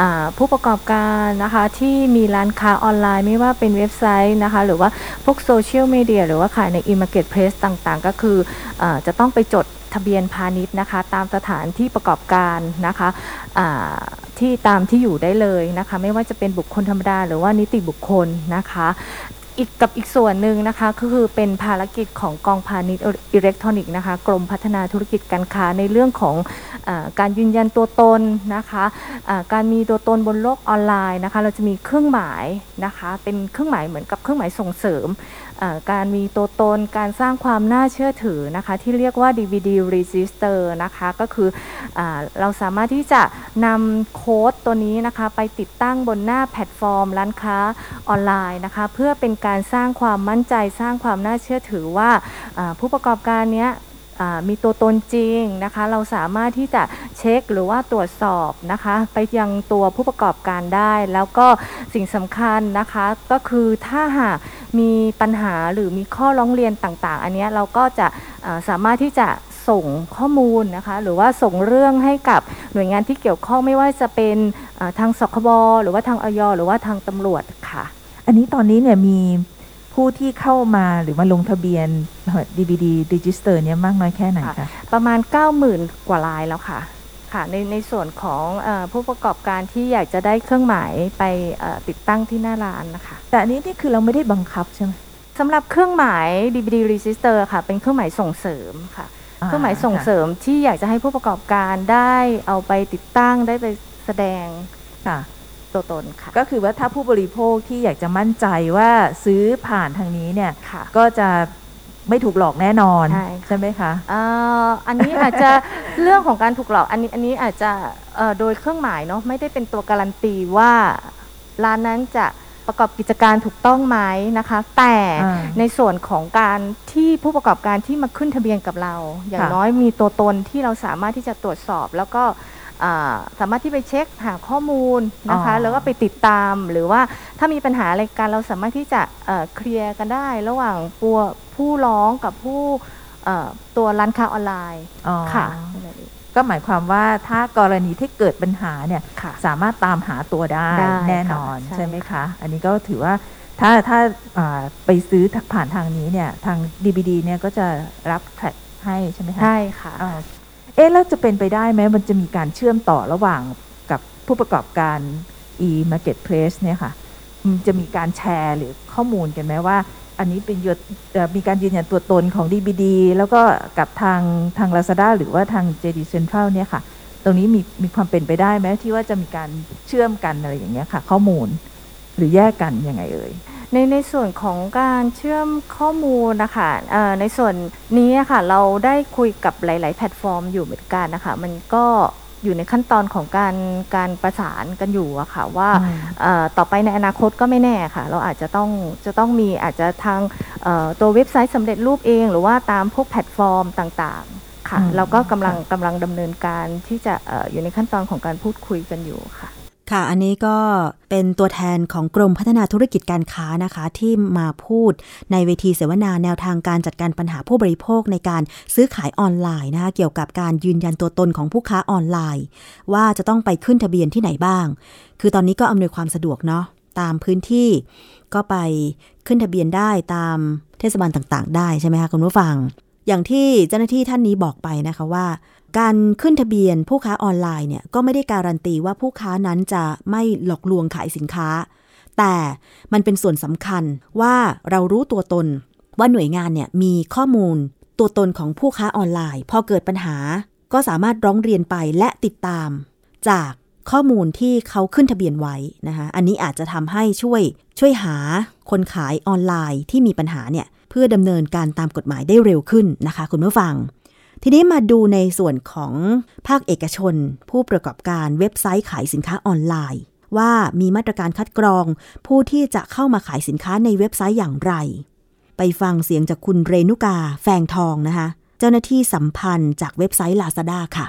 อผู้ประกอบการนะคะที่มีร้านค้าออนไลน์ไม่ว่าเป็นเว็บไซต์นะคะ หรือว่าพวกโซเชียลมีเดียหรือว่าขายใน e-marketplace ต่างๆ ก็คืออจะต้องไปจด ทะเบียนพาณิชย์นะคะ ตามสถานที่ประกอบการนะคะที่ตามที่อยู่ได้เลยนะคะ ไม่ว่าจะเป็นบุคคลธรรมดาหรือว่านิติบุคคลนะคะอีกกับอีกส่วนหนึ่งนะคะก็คือเป็นภารกิจของกองพาณิชย์อิเล็กทรอนิกส์นะคะกรมพัฒนาธุรกิจการค้าในเรื่องของอการยืนยันตัวตนนะคะะการมีตัวตนบนโลกออนไลน์นะคะ เราจะมีเครื่องหมายนะคะ เป็นเครื่องหมายเหมือนกับเครื่องหมายส่งเสริม การมีตัวตนการสร้างความน่าเชื่อถือนะคะที่เรียกว่า DVD Register นะคะก็คืออเราสามารถที่จะนำโค้ดตัวนี้นะคะไปติดตั้งบนหน้าแพลตฟอร์ม ร้านค้าออนไลน์นะคะเพื่อเป็นการสร้างความมั่นใจสร้างความน่าเชื่อถือว่าผู้ประกอบการเนี้ยมีตัวตนจริงนะคะ เราสามารถที่จะเช็คหรือว่าตรวจสอบนะคะ ไปยังตัวผู้ประกอบการได้ แล้วก็สิ่งสำคัญนะคะก็คือถ้าหาก มีปัญหาหรือมีข้อร้องเรียนต่างๆ อันนี้เราก็จะสามารถที่จะส่งข้อมูลนะคะหรือว่าส่งเรื่องให้กับหน่วยงานที่เกี่ยวข้องไม่ว่าจะเป็นทางสคบหรือว่าทางออยหรือว่าทางตำรวจค่ะ อันนี้ตอนนี้เนี่ยมีผู้ที่เข้ามาหรือมาลงทะเบียน DVD Register เนี่ยมากน้อยแค่ไหนคะประมาณ 90,000 กว่ารายแล้วค่ะ ค่ะในในส่วนของอผู้ประกอบการที่อยากจะได้เครื่องหมายไปติดตั้งที่หน้าร้านนะคะ แต่อันนี้นี่คือเราไม่ได้บังคับใช่ไหมสำหรับเครื่องหมาย DVD Register ค่ะ เป็นเครื่องหมายส่งเสริมค่ะ เครื่องหมายส่งเสริมที่อยากจะให้ผู้ประกอบการได้เอาไปติดตั้งได้ไปแสดงตัวตนค่ะก็คือว่าถ้าผู้บริโภคที่อยากจะมั่นใจว่าซื้อผ่านทางนี้เนี่ยก็จะ ไม่ถูกหลอกแน่นอนใช่ใช่ไหมคะอันนี้อาจจะเรื่องของการถูกหลอกอันนี้อันนี้อาจจะโดยเครื่องหมายเนาะไม่ได้เป็นตัวการันตีว่าร้านนั้นจะประกอบกิจการถูกต้องไหมนะคะ แต่ในส่วนของการที่ผู้ประกอบการที่มาขึ้นทะเบียนกับเรา อย่างน้อยมีตัวตนที่เราสามารถที่จะตรวจสอบ แล้วก็ สามารถที่ไปเช็คหาข้อมูลนะคะ แล้วก็ไปติดตามหรือว่าถ้ามีปัญหาอะไรกันเราสามารถที่จะเคลียร์กันได้ ระหว่างปัวผู้ร้องกับผู้ตัวร้านค้าออนไลน์ค่ะก็หมายความว่าถ้ากรณีที่เกิดปัญหาเนี่ยสามารถตามหาตัวได้แน่นอนใช่ไหมคะ อันนี้ก็ถือว่าถ้าถ้าไปซื้อผ่านทางนี้เนี่ยทาง DBD เนี่ยก็จะรับแท็กให้ใช่ไหมคะใช่ค่ะ เอ๊ะแล้วจะเป็นไปได้ไหมมันจะมีการเชื่อมต่อระหว่างกับผู้ประกอบการ e-marketplace เนี่ยค่ะจะมีการแชร์หรือข้อมูลกันไหมว่า อันนี้เป็นมีการยืนยันตัวตนของ DBD แล้วก็กับทางทาง Lazada หรือว่าทาง JD Central เนี่ยค่ะ ตรงนี้มีมีความเป็นไปได้ไหมที่ว่าจะมีการเชื่อมกันอะไรอย่างเงี้ยค่ะ ข้อมูลหรือแยกกันยังไงเอ่ย ในในส่วนของการเชื่อมข้อมูลนะคะในส่วนนี้ค่ะเราได้คุยกับหลาย ๆ แพลตฟอร์มอยู่เหมือนกันนะคะ มันก็อยู่ในขั้นตอนของการการประสานกันอยู่อะค่ะว่าต่อไปในอนาคตก็ไม่แน่ค่ะ เราอาจจะต้องจะต้องมีอาจจะทางตัวเว็บไซต์สำเร็จรูปเอง หรือว่าตามพวกแพลตฟอร์มต่างๆค่ะเราก็กำลังกำลังดำเนินการที่จะอยู่ในขั้นตอนของการพูดคุยกันอยู่ค่ะ ค่ะ อันนี้ก็เป็นตัวแทนของกรมพัฒนาธุรกิจการค้านะคะ ที่มาพูดในเวทีเสวนาแนวทางการจัดการปัญหาผู้บริโภคในการซื้อขายออนไลน์นะคะเกี่ยวกับการยืนยันตัวตนของผู้ค้าออนไลน์ ว่าจะต้องไปขึ้นทะเบียนที่ไหนบ้าง คือตอนนี้ก็อำนวยความสะดวกเนาะตามพื้นที่ก็ไปขึ้นทะเบียนได้ตามเทศบาลต่างๆ ได้ใช่ไหมคะคุณผู้ฟัง อย่างที่เจ้าหน้าที่ท่านนี้บอกไปนะคะว่า การขึ้นทะเบียนผู้ค้าออนไลน์เนี่ยก็ไม่ได้การันตีว่าผู้ค้านั้นจะไม่หลอกลวงขายสินค้า แต่มันเป็นส่วนสำคัญว่าเรารู้ตัวตน ว่าหน่วยงานเนี่ยมีข้อมูล ตัวตนของผู้ค้าออนไลน์ พอเกิดปัญหาก็สามารถร้องเรียนไปและติดตาม จากข้อมูลที่เขาขึ้นทะเบียนไว้นะคะอันนี้อาจจะทำให้ช่วยช่วยหาคนขายออนไลน์ที่มีปัญหาเนี่ยเพื่อดำเนินการตามกฎหมายได้เร็วขึ้นนะคะ คุณผู้ฟัง ทีนี้มาดูในส่วนของภาคเอกชน ผู้ประกอบการเว็บไซต์ขายสินค้าออนไลน์ ว่ามีมาตรการคัดกรอง ผู้ที่จะเข้ามาขายสินค้าในเว็บไซต์อย่างไร ไปฟังเสียงจากคุณเรนุกาแฟงทองนะคะ เจ้าหน้าที่สัมพันธ์จากเว็บไซต์ลาซาด้าค่ะ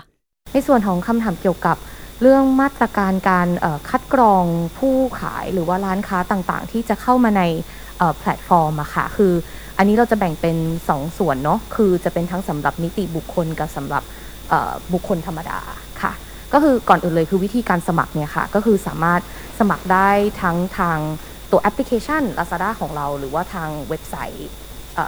ในส่วนของคำถามเกี่ยวกับเรื่องมาตรการการคัดกรองผู้ขายหรือว่าร้านค้าต่างๆ ที่จะเข้ามาในแพลตฟอร์มอะค่ะคือ อันนี้เราจะแบ่งเป็น2ส่วนเนาะคือจะเป็นทั้งสำหรับนิติบุคคลกับสำหรับบุคคลธรรมดาค่ะก็คือก่อนอื่นเลยคือวิธีการสมัครเนี่ยค่ะก็คือสามารถสมัครได้ทั้งทางตัวแอปพลิเคชัน Lazada ของเรา หรือว่าทางเว็บไซต์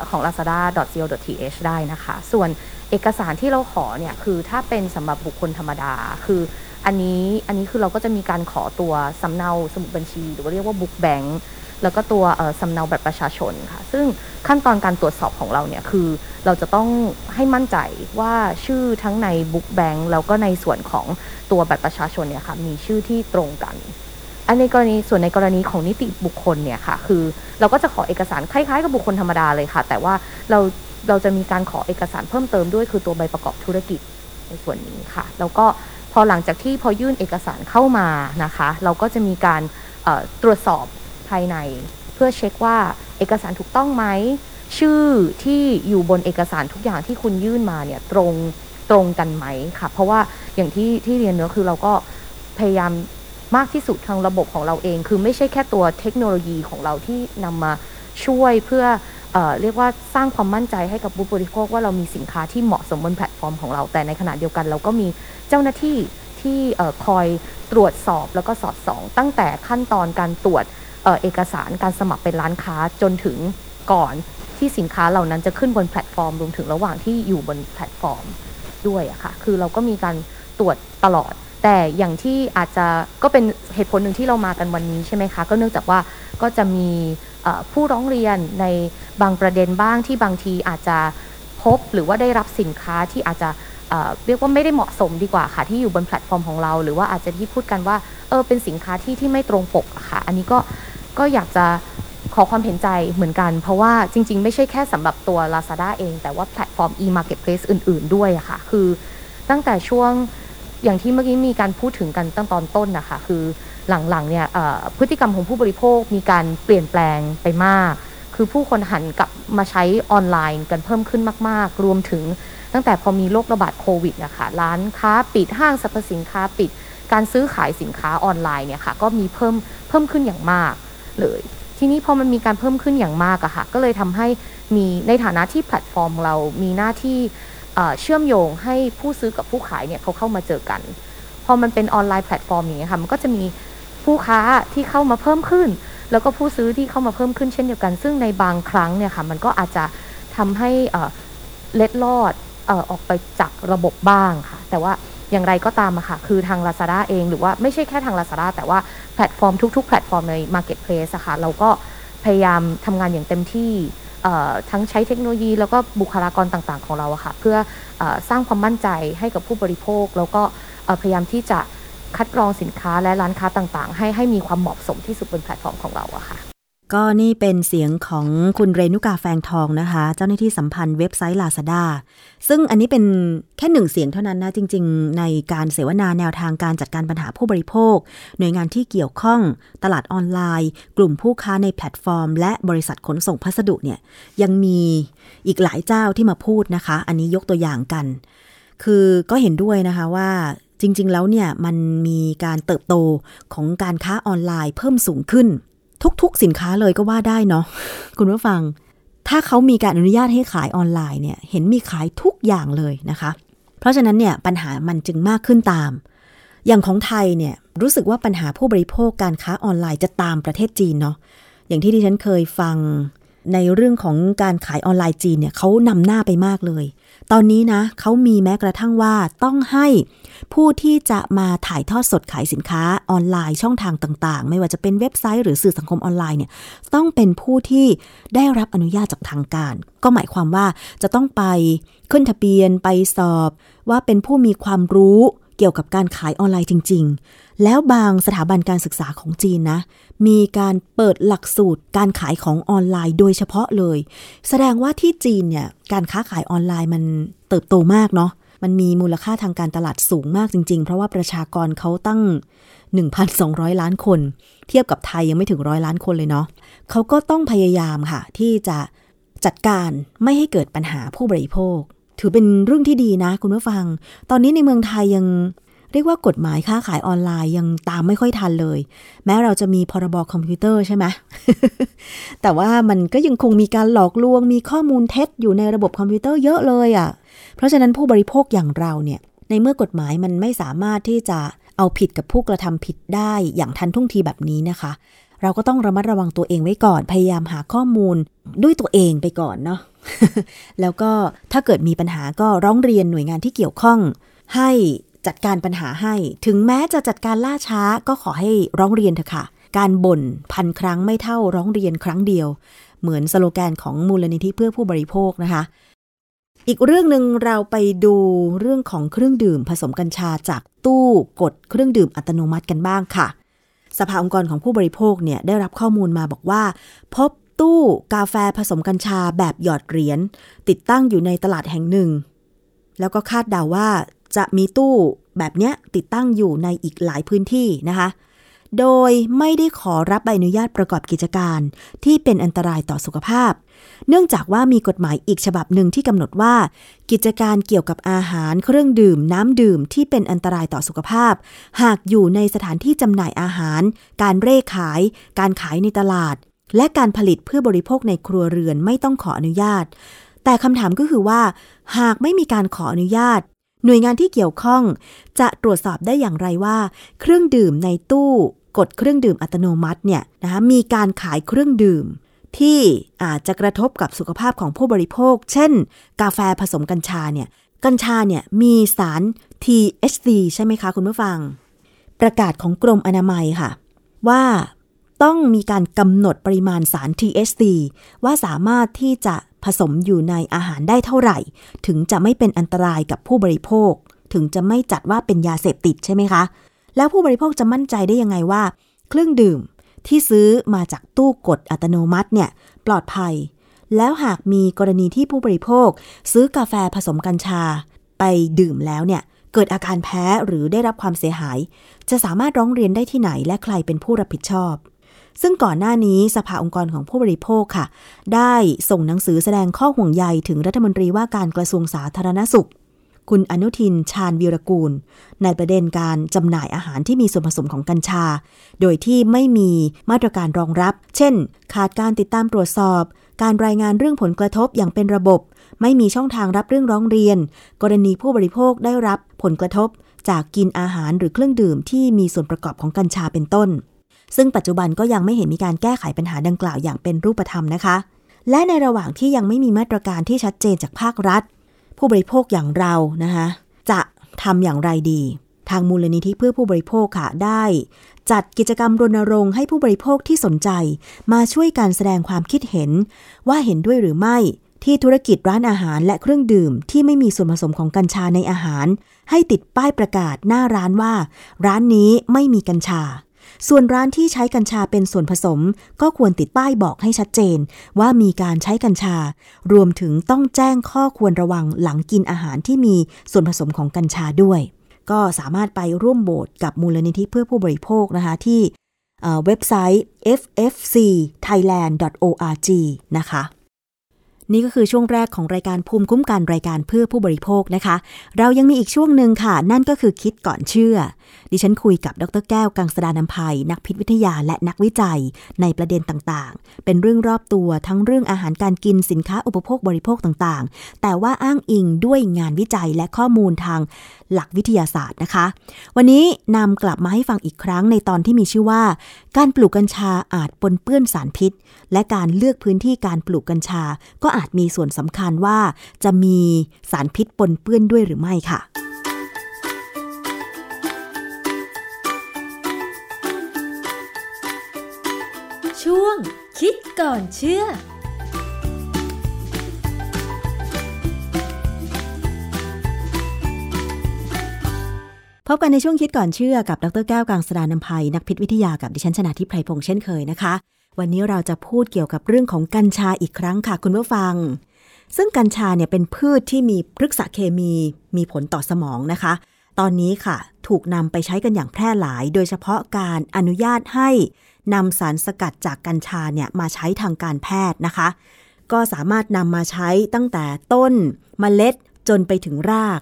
ของ lazada.co.th ได้นะคะ ส่วนเอกสารที่เราขอเนี่ยคือถ้าเป็นสำหรับบุคคลธรรมดา คืออันนี้อันนี้คือเราก็จะมีการขอตัวสำเนาสมุดบัญชี หรือว่าเรียกว่าบุ๊กแบงค์ แล้วก็ตัวสำเนาบัตรประชาชนค่ะ ซึ่งขั้นตอนการตรวจสอบของเราเนี่ยคือ เราจะต้องให้มั่นใจว่าชื่อทั้งในบุ๊กแบงค์แล้วก็ในส่วนของตัวบัตรประชาชนเนี่ยค่ะมีชื่อที่ตรงกัน อันในกรณีส่วนในกรณีของนิติบุคคลเนี่ยค่ะ คือเราก็จะขอเอกสารคล้ายๆ กับบุคคลธรรมดาเลยค่ะ แต่ว่าเราเราจะมีการขอเอกสารเพิ่มเติมด้วยคือตัวใบประกอบธุรกิจในส่วนนี้ค่ะ แล้วก็พอหลังจากที่พอยื่นเอกสารเข้ามานะคะ เราก็จะมีการตรวจสอบายใน เพื่อเช็คว่าเอกสารถูกต้องไหม ชื่อที่อยู่บนเอกสารทุกอย่างที่คุณยื่นมาเนี่ยตรงตรงกันไหมค่ะ เพราะว่าอย่างที่ที่เรียนเนื้อคือเราก็พยายามมากที่สุดทางระบบของเราเอง คือไม่ใช่แค่ตัวเทคโนโลยีของเราที่นำมาช่วยเพื่อเอเรียกว่าสร้างความมั่นใจให้กับผู้บริโภคว่าเรามีสินค้าที่เหมาะสมบนแพลตฟอร์มของเราแต่ในขณะเดียวกันเราก็มีเจ้าหน้าที่ที่คอยตรวจสอบแล้วก็สอดส่อง ตั้งแต่ขั้นตอนการตรวจ เอกสารการสมัครเป็นร้านค้าจนถึงก่อนที่สินค้าเหล่านั้นจะขึ้นบนแพลตฟอร์มรวมถึงระหว่างที่อยู่บนแพลตฟอร์มด้วยอะค่ะคือเราก็มีการตรวจตลอด แต่อย่างที่อาจจะก็เป็นเหตุผลหนึ่งที่เรามากันวันนี้ใช่ไหมคะ ก็เนื่องจากว่าก็จะมีผู้ร้องเรียนในบางประเด็นบ้างที่บางทีอาจจะพบหรือว่าได้รับสินค้าที่อาจจะเรียกว่าไม่ได้เหมาะสมดีกว่าค่ะ ที่อยู่บนแพลตฟอร์มของเรา หรือว่าอาจจะที่พูดกันว่าเออเป็นสินค้าที่ที่ไม่ตรงปกค่ะ อันนี้ก็ ก็อยากจะขอความเห็นใจเหมือนกัน เพราะว่าจริง ๆ ไม่ใช่แค่สำหรับตัว Lazada เอง แต่ว่าแพลตฟอร์ม e-marketplace อื่น ๆ ด้วยอะค่ะ คือตั้งแต่ช่วงอย่างที่เมื่อกี้มีการพูดถึงกันตั้งตอนต้นนะคะ คือหลัง ๆ เนี่ยพฤติกรรมของผู้บริโภคมีการเปลี่ยนแปลงไปมาก คือผู้คนหันกลับมาใช้ออนไลน์กันเพิ่มขึ้นมาก ๆ รวมถึงตั้งแต่พอมีโรคระบาดโควิดนะคะร้านค้าปิดห้างสรรพสินค้าปิด การซื้อขายสินค้าออนไลน์เนี่ยค่ะก็มีเพิ่มเพิ่มขึ้นอย่างมาก เลย ทีนี้พอมันมีการเพิ่มขึ้นอย่างมากอะค่ะ ก็เลยทำให้มีในฐานะที่แพลตฟอร์มเรามีหน้าที่เชื่อมโยงให้ผู้ซื้อกับผู้ขายเนี่ยเขาเข้ามาเจอกัน พอมันเป็น online platform อย่างเงี้ยค่ะ มันก็จะมีผู้ค้าที่เข้ามาเพิ่มขึ้น แล้วก็ผู้ซื้อที่เข้ามาเพิ่มขึ้นเช่นเดียวกัน ซึ่งในบางครั้งเนี่ยค่ะมันก็อาจจะทำให้เล็ดลอดออกไปจากระบบบ้างค่ะ แต่ว่า อย่างไรก็ตามอะค่ะ คือทาง Lazada เองหรือว่าไม่ใช่แค่ทาง Lazada แต่ว่าแพลตฟอร์มทุก ๆ แพลตฟอร์มใน Marketplace อะค่ะ เราก็พยายามทำงานอย่างเต็มที่ทั้งใช้เทคโนโลยีแล้วก็บุคลากรต่างๆ ของเราอะค่ะ เพื่อสร้างความมั่นใจให้กับผู้บริโภค แล้วก็พยายามที่จะคัดกรองสินค้าและร้านค้าต่างๆ ให้ให้มีความเหมาะสมที่สุดบนแพลตฟอร์มของเราอะค่ะ ก็นี่เป็นเสียงของคุณเรนุกาแฟงทองนะคะ เจ้าหน้าที่สัมพันธ์เว็บไซต์ Lazada ซึ่งอันนี้เป็นแค่หนึ่งเสียงเท่านั้นนะ จริง ๆ ในการเสวนาแนวทางการจัดการปัญหาผู้บริโภค หน่วยงานที่เกี่ยวข้อง ตลาดออนไลน์ กลุ่มผู้ค้าในแพลตฟอร์ม และบริษัทขนส่งพัสดุเนี่ยยังมีอีกหลายเจ้าที่มาพูดนะคะ อันนี้ยกตัวอย่างกัน คือก็เห็นด้วยนะคะว่าจริง ๆ แล้วเนี่ยมันมีการเติบโตของการค้าออนไลน์เพิ่มสูงขึ้น ทุกๆสินค้าเลยก็ว่าได้เนาะคุณผู้ฟัง ถ้าเขามีการอนุญาตให้ขายออนไลน์เนี่ยเห็นมีขายทุกอย่างเลยนะคะ เพราะฉะนั้นเนี่ยปัญหามันจึงมากขึ้นตาม อย่างของไทยเนี่ยรู้สึกว่าปัญหาผู้บริโภคการค้าออนไลน์จะตามประเทศจีนเนาะอย่างที่ดิฉันเคยฟังในเรื่องของการขายออนไลน์จีนเนี่ยเขานำหน้าไปมากเลย ตอนนี้นะเขามีแม้กระทั่งว่าต้องให้ผู้ที่จะมาถ่ายทอดสดขายสินค้าออนไลน์ช่องทางต่างๆ ไม่ว่าจะเป็นเว็บไซต์หรือสื่อสังคมออนไลน์เนี่ยต้องเป็นผู้ที่ได้รับอนุญาตจากทางการ ก็หมายความว่าจะต้องไปขึ้นทะเบียนไปสอบ ว่าเป็นผู้มีความรู้ เกี่ยวกับการขายออนไลน์จริง ๆ แล้วบางสถาบันการศึกษาของจีนนะ มีการเปิดหลักสูตรการขายของออนไลน์โดยเฉพาะเลย แสดงว่าที่จีนเนี่ยการค้าขายออนไลน์มันเติบโตมากเนาะ มันมีมูลค่าทางการตลาดสูงมากจริง ๆ เพราะว่าประชากรเขาตั้ง 1,200 ล้านคน เทียบกับไทยยังไม่ถึงร้อยล้านคนเลยเนาะเขาก็ต้องพยายามค่ะที่จะจัดการไม่ให้เกิดปัญหาผู้บริโภค ถือเป็นเรื่องที่ดีนะ คุณผู้ฟัง ตอนนี้ในเมืองไทยยังเรียกว่ากฎหมายค้าขายออนไลน์ยังตามไม่ค่อยทันเลย แม้เราจะมีพ.ร.บ. คอมพิวเตอร์ใช่ไหมแต่ว่ามันก็ยังคงมีการหลอกลวง มีข้อมูลเท็จอยู่ในระบบคอมพิวเตอร์เยอะเลยอะค่ะ เพราะฉะนั้นผู้บริโภคอย่างเราเนี่ย ในเมื่อกฎหมายมันไม่สามารถที่จะเอาผิดกับผู้กระทำผิดได้อย่างทันท่วงทีแบบนี้นะคะ เราก็ต้องระมัดระวังตัวเองไว้ก่อน พยายามหาข้อมูลด้วยตัวเองไปก่อนเนาะ แล้วก็ถ้าเกิดมีปัญหาก็ร้องเรียนหน่วยงานที่เกี่ยวข้อง ให้จัดการปัญหาให้ ถึงแม้จะจัดการล่าช้าก็ขอให้ร้องเรียนเถอะค่ะ การบ่นพันครั้งไม่เท่าร้องเรียนครั้งเดียว เหมือนสโลแกนของมูลนิธิเพื่อผู้บริโภคนะคะ อีกเรื่องหนึ่งเราไปดูเรื่องของเครื่องดื่มผสมกัญชาจากตู้กดเครื่องดื่มอัตโนมัติกันบ้างค่ะสภาองค์กรของผู้บริโภคเนี่ยได้รับข้อมูลมาบอกว่า พบ ตู้กาแฟผสมกัญชาแบบหยอดเหรียญติดตั้งอยู่ในตลาดแห่งหนึ่ง แล้วก็คาดเดาว่าจะมีตู้แบบนี้ติดตั้งอยู่ในอีกหลายพื้นที่นะคะ โดยไม่ได้ขอรับใบอนุญาตประกอบกิจการที่เป็นอันตรายต่อสุขภาพ เนื่องจากว่ามีกฎหมายอีกฉบับหนึ่งที่กำหนดว่า กิจการเกี่ยวกับอาหารเครื่องดื่มน้ำดื่มที่เป็นอันตรายต่อสุขภาพ หากอยู่ในสถานที่จำหน่ายอาหาร การเร่ขาย การขายในตลาด และการผลิตเพื่อบริโภคในครัวเรือนไม่ต้องขออนุญาต แต่คำถามก็คือว่า หากไม่มีการขออนุญาต หน่วยงานที่เกี่ยวข้อง จะตรวจสอบได้อย่างไรว่า เครื่องดื่มในตู้กดเครื่องดื่มอัตโนมัติเนี่ยนะคะมีการขายเครื่องดื่ม ที่อาจจะกระทบกับสุขภาพของผู้บริโภค เช่น กาแฟผสมกัญชาเนี่ยกัญชาเนี่ยมีสาร THC ใช่ไหมคะคุณผู้ฟัง ประกาศของกรมอนามัยค่ะ ว่า ต้องมีการกำหนดปริมาณสาร THC ว่าสามารถที่จะผสมอยู่ในอาหารได้เท่าไหร่ ถึงจะไม่เป็นอันตรายกับผู้บริโภค ถึงจะไม่จัดว่าเป็นยาเสพติดใช่ไหมคะ แล้วผู้บริโภคจะมั่นใจได้ยังไงว่า เครื่องดื่มที่ซื้อมาจากตู้กดอัตโนมัติเนี่ยปลอดภัย แล้วหากมีกรณีที่ผู้บริโภค ซื้อกาแฟผสมกัญชา ไปดื่มแล้วเนี่ยเกิดอาการแพ้หรือได้รับความเสียหาย จะสามารถร้องเรียนได้ที่ไหนและใครเป็นผู้รับผิดชอบ ซึ่งก่อนหน้านี้สภาองค์กรของผู้บริโภคค่ะ ได้ส่งหนังสือแสดงข้อห่วงใยถึงรัฐมนตรีว่าการกระทรวงสาธารณสุข คุณอนุทินชาญวีรกูล ในประเด็นการจำหน่ายอาหารที่มีส่วนผสมของกัญชา โดยที่ไม่มีมาตรการรองรับ เช่น ขาดการติดตามตรวจสอบ การรายงานเรื่องผลกระทบอย่างเป็นระบบ ไม่มีช่องทางรับเรื่องร้องเรียน กรณีผู้บริโภคได้รับผลกระทบจากกินอาหารหรือเครื่องดื่มที่มีส่วนประกอบของกัญชาเป็นต้น ซึ่งปัจจุบันก็ยังไม่เห็นมีการแก้ไขปัญหาดังกล่าวอย่างเป็นรูปธรรมนะคะ และในระหว่างที่ยังไม่มีมาตรการที่ชัดเจนจากภาครัฐ ผู้บริโภคอย่างเรานะคะจะทำอย่างไรดี ทางมูลนิธิเพื่อผู้บริโภคค่ะได้ จัดกิจกรรมรณรงค์ให้ผู้บริโภคที่สนใจ มาช่วยการแสดงความคิดเห็น ว่าเห็นด้วยหรือไม่ที่ธุรกิจร้านอาหารและเครื่องดื่มที่ไม่มีส่วนผสมของกัญชาในอาหาร ให้ติดป้ายประกาศหน้าร้านว่า ร้านนี้ไม่มีกัญชา ส่วนร้านที่ใช้กัญชาเป็นส่วนผสม ก็ควรติดป้ายบอกให้ชัดเจน ว่ามีการใช้กัญชา รวมถึงต้องแจ้งข้อควรระวังหลังกินอาหารที่มีส่วนผสมของกัญชาด้วย ก็สามารถไปร่วมโบสกับมูลนิธิเพื่อผู้บริโภคนะคะที่เอ่อเว็บไซต์ ffcthailand.org นะคะ นี่ก็คือช่วงแรกของรายการภูมิคุ้มกันรายการเพื่อผู้บริโภคนะคะ เรายังมีอีกช่วงหนึ่งค่ะ นั่นก็คือคิดก่อนเชื่อ ดิฉันคุยกับดรแก้วกังสดานนภัย นักพิษวิทยาและนักวิจัยในประเด็นต่างๆ เป็นเรื่องรอบตัวทั้งเรื่องอาหารการกินสินค้าอุปโภคบริโภคต่างๆ แต่ว่าอ้างอิงด้วยงานวิจัยและข้อมูลทางหลักวิทยาศาสตร์นะคะ วันนี้นำกลับมาให้ฟังอีกครั้งในตอนที่มีชื่อว่า การปลูกกัญชาอาจปนเปื้อนสารพิษ และการเลือกพื้นที่การปลูกกัญชา ก็อาจมีส่วนสำคัญว่า จะมีสารพิษปนเปื้อนด้วยหรือไม่ค่ะช่วงคิดก่อนเชื่อ พบกันในช่วงคิดก่อนเชื่อกับดรแก้วกังสดานนภัยนักพิษวิทยากับดิฉันชนะทิพไพรพงษ์เช่นเคยนะคะ วันนี้เราจะพูดเกี่ยวกับเรื่องของกัญชาอีกครั้งค่ะ คุณผู้ฟัง ซึ่งกัญชาเนี่ยเป็นพืชที่มีพฤกษเคมี มีผลต่อสมองนะคะ ตอนนี้ค่ะ ถูกนำไปใช้กันอย่างแพร่หลาย โดยเฉพาะการอนุญาตให้นำสารสกัดจากกัญชาเนี่ยมาใช้ทางการแพทย์นะคะ ก็สามารถนำมาใช้ตั้งแต่ต้นเมล็ดจนไปถึงราก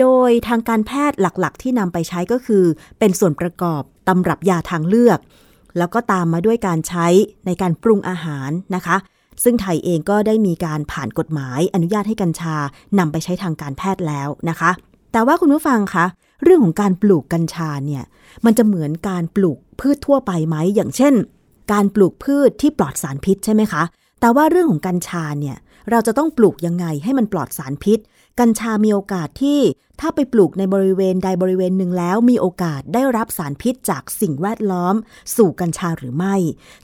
โดยทางการแพทย์หลักๆ ที่นำไปใช้ก็คือ เป็นส่วนประกอบตำรับยาทางเลือก แล้วก็ตามมาด้วยการใช้ในการปรุงอาหารนะคะ ซึ่งไทยเองก็ได้มีการผ่านกฎหมาย อนุญาตให้กัญชานำไปใช้ทางการแพทย์แล้วนะคะ แต่ว่าคุณผู้ฟังคะเรื่องของการปลูกกัญชาเนี่ยมันจะเหมือนการปลูกพืชทั่วไปไหมอย่างเช่น การปลูกพืชที่ปลอดสารพิษใช่ไหมคะแต่ว่าเรื่องของกัญชาเนี่ยเราจะต้องปลูกยังไงให้มันปลอดสารพิษ กัญชามีโอกาสที่ถ้าไปปลูกในบริเวณใดบริเวณหนึ่งแล้ว มีโอกาสได้รับสารพิษจากสิ่งแวดล้อม สู่กัญชาหรือไม่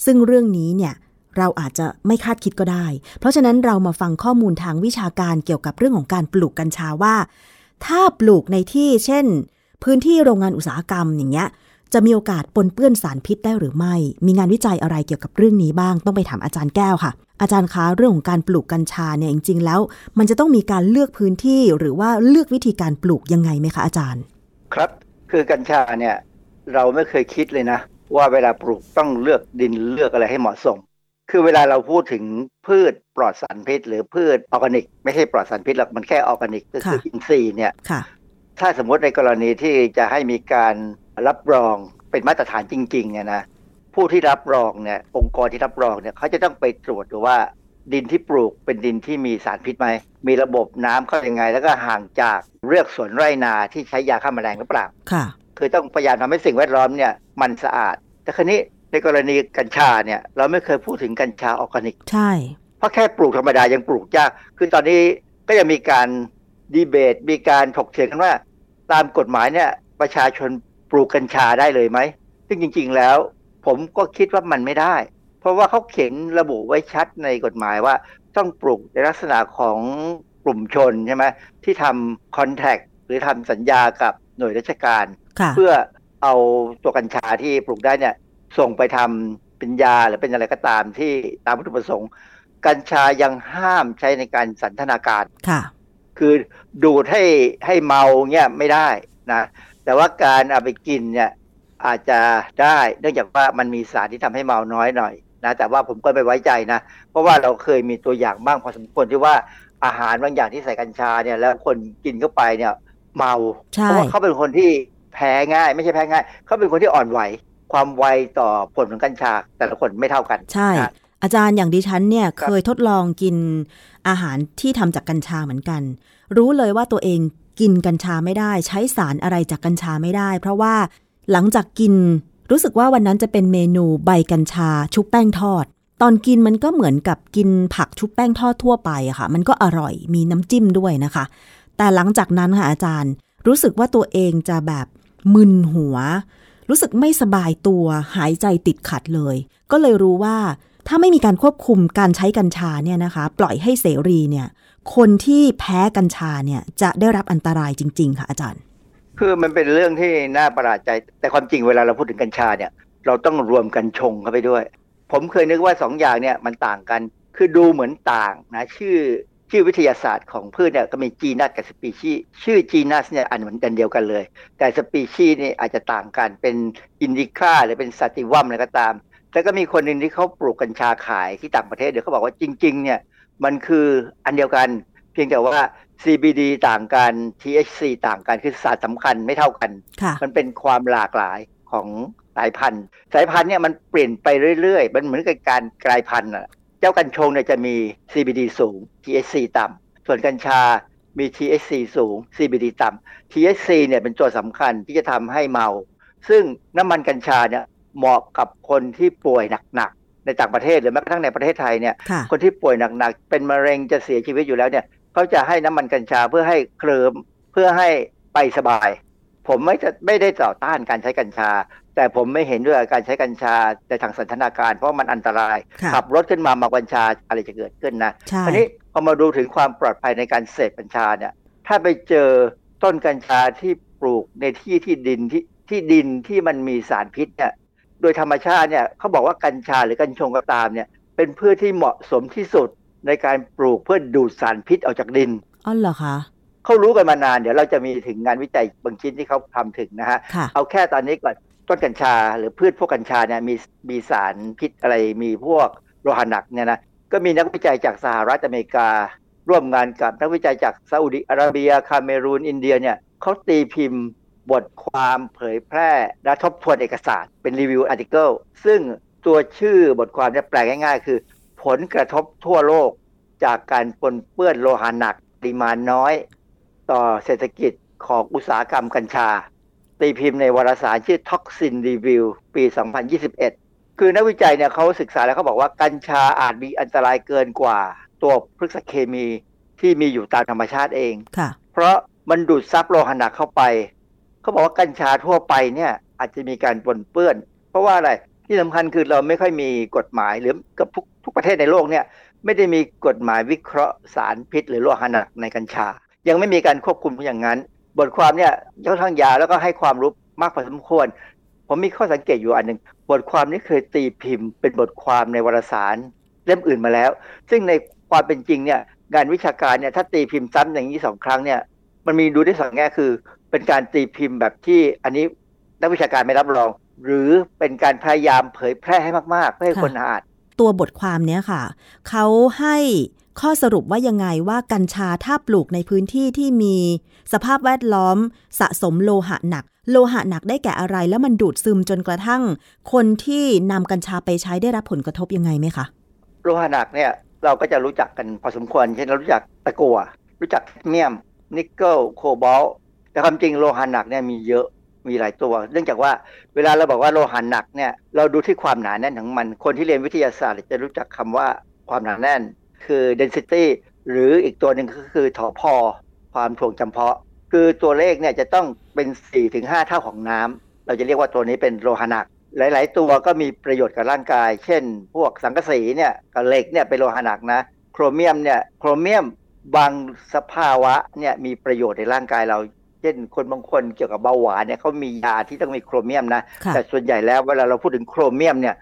ซึ่งเรื่องนี้เนี่ยเราอาจจะไม่คาดคิดก็ได้ เพราะฉะนั้นเรามาฟังข้อมูลทางวิชาการเกี่ยวกับเรื่องของการปลูกกัญชาว่า ถ้าปลูกในที่เช่น พื้นที่โรงงานอุตสาหกรรมอย่างเงี้ยจะมีโอกาสปนเปื้อนสารพิษได้หรือไม่ มีงานวิจัยอะไรเกี่ยวกับเรื่องนี้บ้าง ต้องไปถามอาจารย์แก้วค่ะ อาจารย์คะเรื่องของการปลูกกัญชาเนี่ยจริงๆแล้ว มันจะต้องมีการเลือกพื้นที่หรือว่าเลือกวิธีการปลูกยังไงไหมคะอาจารย์ ครับคือกัญชาเนี่ยเราไม่เคยคิดเลยนะ ว่าเวลาปลูกต้องเลือกดินเลือกอะไรให้เหมาะสม คือเวลาเราพูดถึงพืชปลอดสารพิษ หรือพืชออร์แกนิก ไม่ใช่ปลอดสารพิษหรอกมันแค่ออร์แกนิกก็คือค่ะอินทรีย์เนี่ยค่ะถ้าสมมติในกรณีที่จะให้มีการรับรองเป็นมาตรฐานจริงๆเนี่ยนะ ผู้ที่รับรองเนี่ยองค์กรที่รับรองเนี่ยเขาจะต้องไปตรวจดูว่าดินที่ปลูกเป็นดินที่มีสารพิษไหม มีระบบน้ำเข้ายังไง แล้วก็ห่างจากเรือกสวนไร่นาที่ใช้ยาฆ่าแมลงหรือเปล่า ค่ะ คือต้องพยายามทำให้สิ่งแวดล้อมเนี่ยมันสะอาด แต่คราวนี้ในกรณีกัญชาเนี่ยเราไม่เคยพูดถึงกัญชาออร์แกนิก ใช่ เพราะแค่ปลูกธรรมดายังปลูกยาก คือตอนนี้ก็ยังมีการดีเบต มีการถกเถียงกันว่า ตามกฎหมายเนี่ยประชาชนปลูกกัญชาได้เลยไหม ซึ่งจริง ๆ แล้ว ผมก็คิดว่ามันไม่ได้ เพราะว่าเขาเขียนระบุไว้ชัดในกฎหมายว่าต้องปลูกในลักษณะของกลุ่มชนใช่ไหมที่ทำคอนแทคหรือทำสัญญากับหน่วยราชการค่ะเพื่อเอาตัวกัญชาที่ปลูกได้เนี่ยส่งไปทำเป็นยาหรือเป็นอะไรก็ตามที่ตามวัตถุประสงค์ กัญชายังห้ามใช้ในการสันทนาการค่ะ คือดูดให้ให้เมาเนี่ยไม่ได้นะแต่ว่าการเอาไปกินเนี่ย อาจจะได้เนื่องจากว่ามันมีสารที่ทำให้เมาน้อยหน่อยนะแต่ว่าผมก็ไม่ไว้ใจนะ เพราะว่าเราเคยมีตัวอย่างบ้างพอสมควรที่ว่าอาหารบางอย่างที่ใส่กัญชาเนี่ยแล้วคนกินเข้าไปเนี่ย เมาใช่เพราะว่าเขาเป็นคนที่แพ้ง่าย ไม่ใช่แพ้ง่าย เขาเป็นคนที่อ่อนไหว ความไวต่อผลของกัญชา แต่ละคนไม่เท่ากันใช่นะอาจารย์อย่างดิฉันเนี่ยครับเคยทดลองกินอาหารที่ทำจากกัญชาเหมือนกัน รู้เลยว่าตัวเองกินกัญชาไม่ได้ ใช้สารอะไรจากกัญชาไม่ได้ เพราะว่า หลังจากกินรู้สึกว่าวันนั้นจะเป็นเมนูใบกัญชาชุบแป้งทอด ตอนกินมันก็เหมือนกับกินผักชุบแป้งทอดทั่วไปอะค่ะ มันก็อร่อยมีน้ำจิ้มด้วยนะคะ แต่หลังจากนั้นค่ะอาจารย์ รู้สึกว่าตัวเองจะแบบมึนหัว รู้สึกไม่สบายตัว หายใจติดขัดเลย ก็เลยรู้ว่าถ้าไม่มีการควบคุมการใช้กัญชาเนี่ยนะคะ ปล่อยให้เสรีเนี่ย คนที่แพ้กัญชาเนี่ยจะได้รับอันตรายจริง ๆ ค่ะอาจารย์ คือมันเป็นเรื่องที่น่าประหลาดใจ แต่ความจริงเวลาเราพูดถึงกัญชาเนี่ย เราต้องรวมกันชงเข้าไปด้วย ผมเคยนึกว่าสองอย่างเนี่ยมันต่างกัน คือดูเหมือนต่างนะชื่อชื่อวิทยาศาสตร์ของพืชเนี่ยก็มีจีนัสกับสปีชีชื่อ genus เนี่ยอันเหมือนกันเดียวกันเลย แต่สปีชีนี่อาจจะต่างกันเป็น indica หรือเป็น sativum อะไรก็ตาม แล้วก็มีคนหนึ่งที่เขาปลูกกัญชาขายที่ต่างประเทศเดี๋ยวเขาบอกว่าจริง ๆ เนี่ยมันคืออันเดียวกัน เพียงแต่ว่า CBD ต่างกัน THC ต่างกันคือสารสำคัญไม่เท่ากันค่ะมันเป็นความหลากหลายของสายพันธุ์ สายพันธุ์เนี่ยมันเปลี่ยนไปเรื่อยๆ มันเหมือนกับการกลายพันธุ์อะเจ้ากัญชงเนี่ยจะมี CBD สูง THC ต่ำส่วนกัญชามี THC สูง CBD ต่ำ THC เนี่ยเป็นตัวสำคัญที่จะทำให้เมา ซึ่งน้ำมันกัญชาเนี่ยเหมาะกับคนที่ป่วยหนักๆในต่างประเทศหรือแม้กระทั่งในประเทศไทยเนี่ยค่ะคนที่ป่วยหนักๆเป็นมะเร็งจะเสียชีวิตอยู่แล้วเนี่ย เขาจะให้น้ำมันกัญชาเพื่อให้เคลิมเพื่อให้ไปสบาย ผมไม่จะไม่ได้ต่อต้านการใช้กัญชา แต่ผมไม่เห็นด้วยกับการใช้กัญชาในทางสันทนาการ เพราะมันอันตรายค่ะขับรถขึ้นมามากัญชาอะไรจะเกิดขึ้นนะใช่อันนี้พอมาดูถึงความปลอดภัยในการเสพกัญชาเนี่ย ถ้าไปเจอต้นกัญชาที่ปลูกในที่ที่ดินที่ที่ดินที่มันมีสารพิษเนี่ยโดยธรรมชาติเนี่ยเขาบอกว่ากัญชาหรือกัญชงก็ตามเนี่ยเป็นพืชที่เหมาะสมที่สุด ในการปลูกเพื่อดูดสารพิษออกจากดินอ๋อเหรอคะเขารู้กันมานานเดี๋ยวเราจะมีถึงงานวิจัยบางชิ้นที่เขาทำถึงนะฮะค่ะเอาแค่ตอนนี้ก่อนต้นกัญชา หรือพืชพวกกัญชาเนี่ยมีมีสารพิษอะไรมีพวกโลหะหนักเนี่ยนะก็มีนักวิจัยจากสหรัฐอเมริกา ร่วมงานกับนักวิจัยจากซาอุดิอาระเบียคาเมรูนอินเดียเนี่ยเขาตีพิมพ์บทความเผยแพร่และทบทวนเอกสารเป็น review article ซึ่งตัวชื่อบทความเนี่ยแปลง่ายๆ คือ ผลกระทบทั่วโลกจากการปนเปื้อนโลหะหนักปริมาณน้อย ต่อเศรษฐกิจของอุตสาหกรรมกัญชา ตีพิมพ์ในวารสารชื่อ Toxin Review ปี 2021 คือนักวิจัยเนี่ยเขาศึกษาแล้วเขาบอกว่ากัญชาอาจมีอันตรายเกินกว่าตัวพฤกษเคมีที่มีอยู่ตามธรรมชาติเองค่ะ เพราะมันดูดซับโลหะหนักเข้าไป เขาบอกว่ากัญชาทั่วไปเนี่ยอาจจะมีการปนเปื้อน เพราะว่าอะไร ที่สำคัญคือเราไม่ค่อยมีกฎหมายหรือกับทุกทุกประเทศในโลกเนี่ยไม่ได้มีกฎหมายวิเคราะห์สารพิษ หรือโลหะหนักในกัญชา ยังไม่มีการควบคุมอย่างนั้น บทความเนี่ยค่อนข้างยาวแล้วก็ให้ความรู้มากพอสมควร ผมมีข้อสังเกตอยู่อันหนึ่งบทความนี้เคยตีพิมพ์ เป็นบทความในวารสารเล่มอื่นมาแล้ว ซึ่งในความเป็นจริงเนี่ยงานวิชาการเนี่ยถ้าตีพิมพ์ซ้ำอย่างนี้สองครั้งเนี่ยมันมีดูได้สองแง่คือ เป็นการตีพิมพ์แบบที่อันนี้นักวิชาการไม่รับรอง หรือเป็นการพยายามเผยแพร่ให้มากๆเพื่อให้ค่ะคนอ่านตัวบทความเนี้ยค่ะ เขาให้ข้อสรุปว่ายังไงว่ากัญชาถ้าปลูกในพื้นที่ที่มีสภาพแวดล้อม สะสมโลหะหนัก โลหะหนักได้แก่อะไรแล้วมันดูดซึมจนกระทั่ง คนที่นำกัญชาไปใช้ได้รับผลกระทบยังไงไหมคะโลหะหนักเนี่ยเราก็จะรู้จักกันพอสมควรเช่นเรารู้จักตะกั่วรู้จักแคดเมียมนิกเกิลโคบอลต์แต่ความจริงโลหะหนักเนี่ยมีเยอะ มีหลายตัว เนื่องจากว่าเวลาเราบอกว่าโลหะหนักเนี่ยเราดูที่ความหนาแน่นของมัน คนที่เรียนวิทยาศาสตร์จะรู้จักคำว่าความหนาแน่น คือ density หรืออีกตัวหนึ่งก็คือถอพอ ความถ่วงจำเพาะ คือตัวเลขเนี่ยจะต้องเป็น4-5 เท่าของน้ำเราจะเรียกว่าตัวนี้เป็นโลหะหนักหลาย ๆ ตัวก็มีประโยชน์กับร่างกาย เช่น พวกสังกะสีเนี่ยกับเหล็กเนี่ยเป็นโลหะหนักนะ โครเมียมเนี่ย โครเมียมบางสภาวะเนี่ยมีประโยชน์ในร่างกายเรา ช่นคนบางคนเกี่ยวกับเบาหวานเนี่ยเขามียาที่ต้องมีโครเมียมนะค่ะแต่ส่วนใหญ่แล้วเวลาเราพูดถึงโครเมียมเนี่ย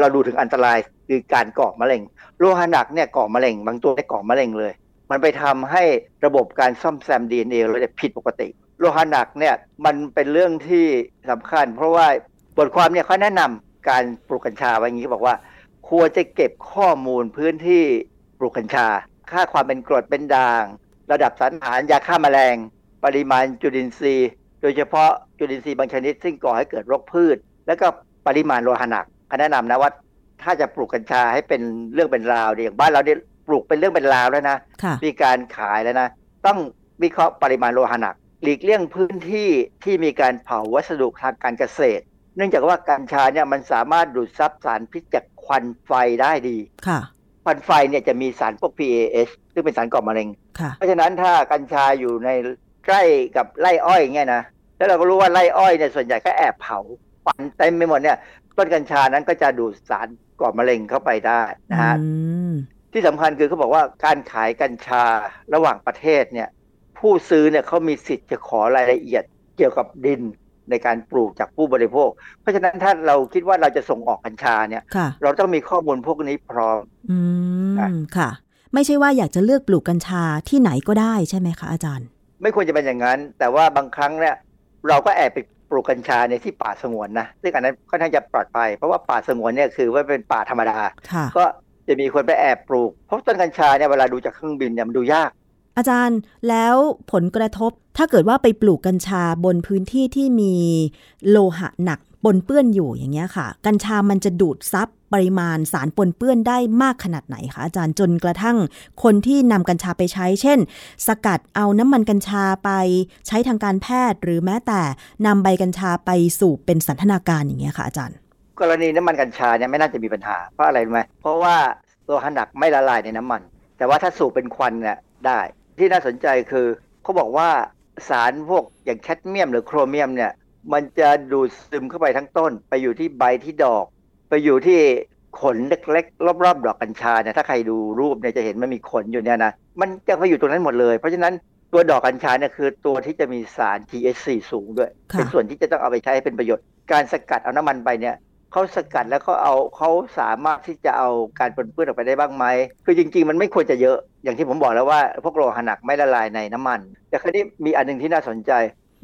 เราดูถึงอันตรายคือการก่อมะเร็ง โลหะหนักเนี่ยก่อมะเร็ง บางตัวได้ก่อมะเร็งเลย มันไปทำให้ระบบการซ่อมแซม DNA เราเนี่ยผิดปกติ โลหะหนักเนี่ยมันเป็นเรื่องที่สำคัญ เพราะว่าบทความเนี่ยเขาแนะนำการปลูกกัญชาไว้อย่างนี้บอกว่า ควรจะเก็บข้อมูลพื้นที่ปลูกกัญชา ค่าความเป็นกรดเป็นด่าง ระดับสารอาหารยาฆ่าแมลง ปริมาณจุลินทรีย์ โดยเฉพาะจุลินทรีย์บางชนิด ซึ่งก่อให้เกิดโรคพืช แล้วก็ปริมาณโลหะหนักเขาแนะนำนะว่าถ้าจะปลูกกัญชาให้เป็นเรื่องเป็นราวเนี่ยอย่างบ้านเราเนี่ยปลูกเป็นเรื่องเป็นราวแล้วนะค่ะมีการขายแล้วนะ ต้องวิเคราะห์ปริมาณโลหะหนัก หลีกเลี่ยงพื้นที่ที่มีการเผาวัสดุทางการเกษตร เนื่องจากว่ากัญชาเนี่ยมันสามารถดูดซับสารพิษจากควันไฟได้ดีค่ะควันไฟเนี่ยจะมีสารพวก PAH ซึ่งเป็นสารก่อมะเร็งค่ะเพราะฉะนั้นถ้ากัญชาอยู่ใน ใกล้กับไร่อ้อยอย่างเงี้ยนะแล้วเราก็รู้ว่าไร่อ้อยเนี่ยส่วนใหญ่ก็แอบเผาควันเต็มไปหมดเนี่ย ต้นกัญชานั้นก็จะดูดสารก่อมะเร็งเข้าไปได้นะฮะอืมที่สำคัญคือเขาบอกว่าการขายกัญชาระหว่างประเทศเนี่ย ผู้ซื้อเนี่ยเขามีสิทธิ์จะขอรายละเอียดเกี่ยวกับดินในการปลูกจากผู้บริโภค เพราะฉะนั้นถ้าเราคิดว่าเราจะส่งออกกัญชาเนี่ยค่ะเราต้องมีข้อมูลพวกนี้พร้อม อืค่ะมค่ะ ไม่ใช่ว่าอยากจะเลือกปลูกกัญชาที่ไหนก็ได้ใช่ไหมคะอาจารย์ ไม่ควรจะเป็นอย่างนั้น แต่ว่าบางครั้งเนี่ยเราก็แอบไปปลูกกัญชาในที่ป่าสงวนนะซึ่งอันนั้นค่อนข้างจะปลอดภัย เพราะว่าป่าสงวนเนี่ยคือว่าเป็นป่าธรรมดาค่ะก็จะมีคนไปแอบปลูก เพราะต้นกัญชาเนี่ยเวลาดูจากเครื่องบินเนี่ยมันดูยาก อาจารย์แล้วผลกระทบถ้าเกิดว่าไปปลูกกัญชาบนพื้นที่ที่มีโลหะหนัก ปนเปื้อนอยู่อย่างเงี้ยค่ะ กัญชามันจะดูดซับปริมาณสารปนเปื้อนได้มากขนาดไหนคะอาจารย์จนกระทั่งคนที่นำกัญชาไปใช้ เช่น สกัดเอาน้ำมันกัญชาไปใช้ทางการแพทย์ หรือแม้แต่นำใบกัญชาไปสูบเป็นสันทนาการอย่างเงี้ยค่ะอาจารย์ กรณีน้ำมันกัญชาเนี่ยไม่น่าจะมีปัญหาเพราะอะไรรู้ไหมเพราะว่าตัวหนักไม่ละลายในน้ำมัน แต่ว่าถ้าสูบเป็นควันเนี่ยได้ ที่น่าสนใจคือเขาบอกว่าสารพวกอย่างแคดเมียม หรือโครเมียมเนี่ย มันจะดูดซึมเข้าไปทั้งต้น ไปอยู่ที่ใบที่ดอก ไปอยู่ที่ขนเล็กๆรอบๆดอกกัญชาเนี่ยถ้าใครดูรูปเนี่ยจะเห็นมันมีขนอยู่เนี่ยนะมันจะไปอยู่ตรงนั้นหมดเลย เพราะฉะนั้นตัวดอกกัญชาเนี่ยคือตัวที่จะมีสาร THC สูงด้วยค่ะเป็นส่วนที่จะต้องเอาไปใช้ให้เป็นประโยชน์ การสกัดเอาน้ำมันไปเนี่ยเขาสกัดแล้วเขาเอาเขาสามารถที่จะเอาการปนเปื้อนออกไปได้บ้างไหมคือจริง ๆ มันไม่ควรจะเยอะอย่างที่ผมบอกแล้วว่า พวกโลหะหนักไม่ละลายในน้ำมัน แต่คราวนี้มีอันหนึงที่น่าสนใจ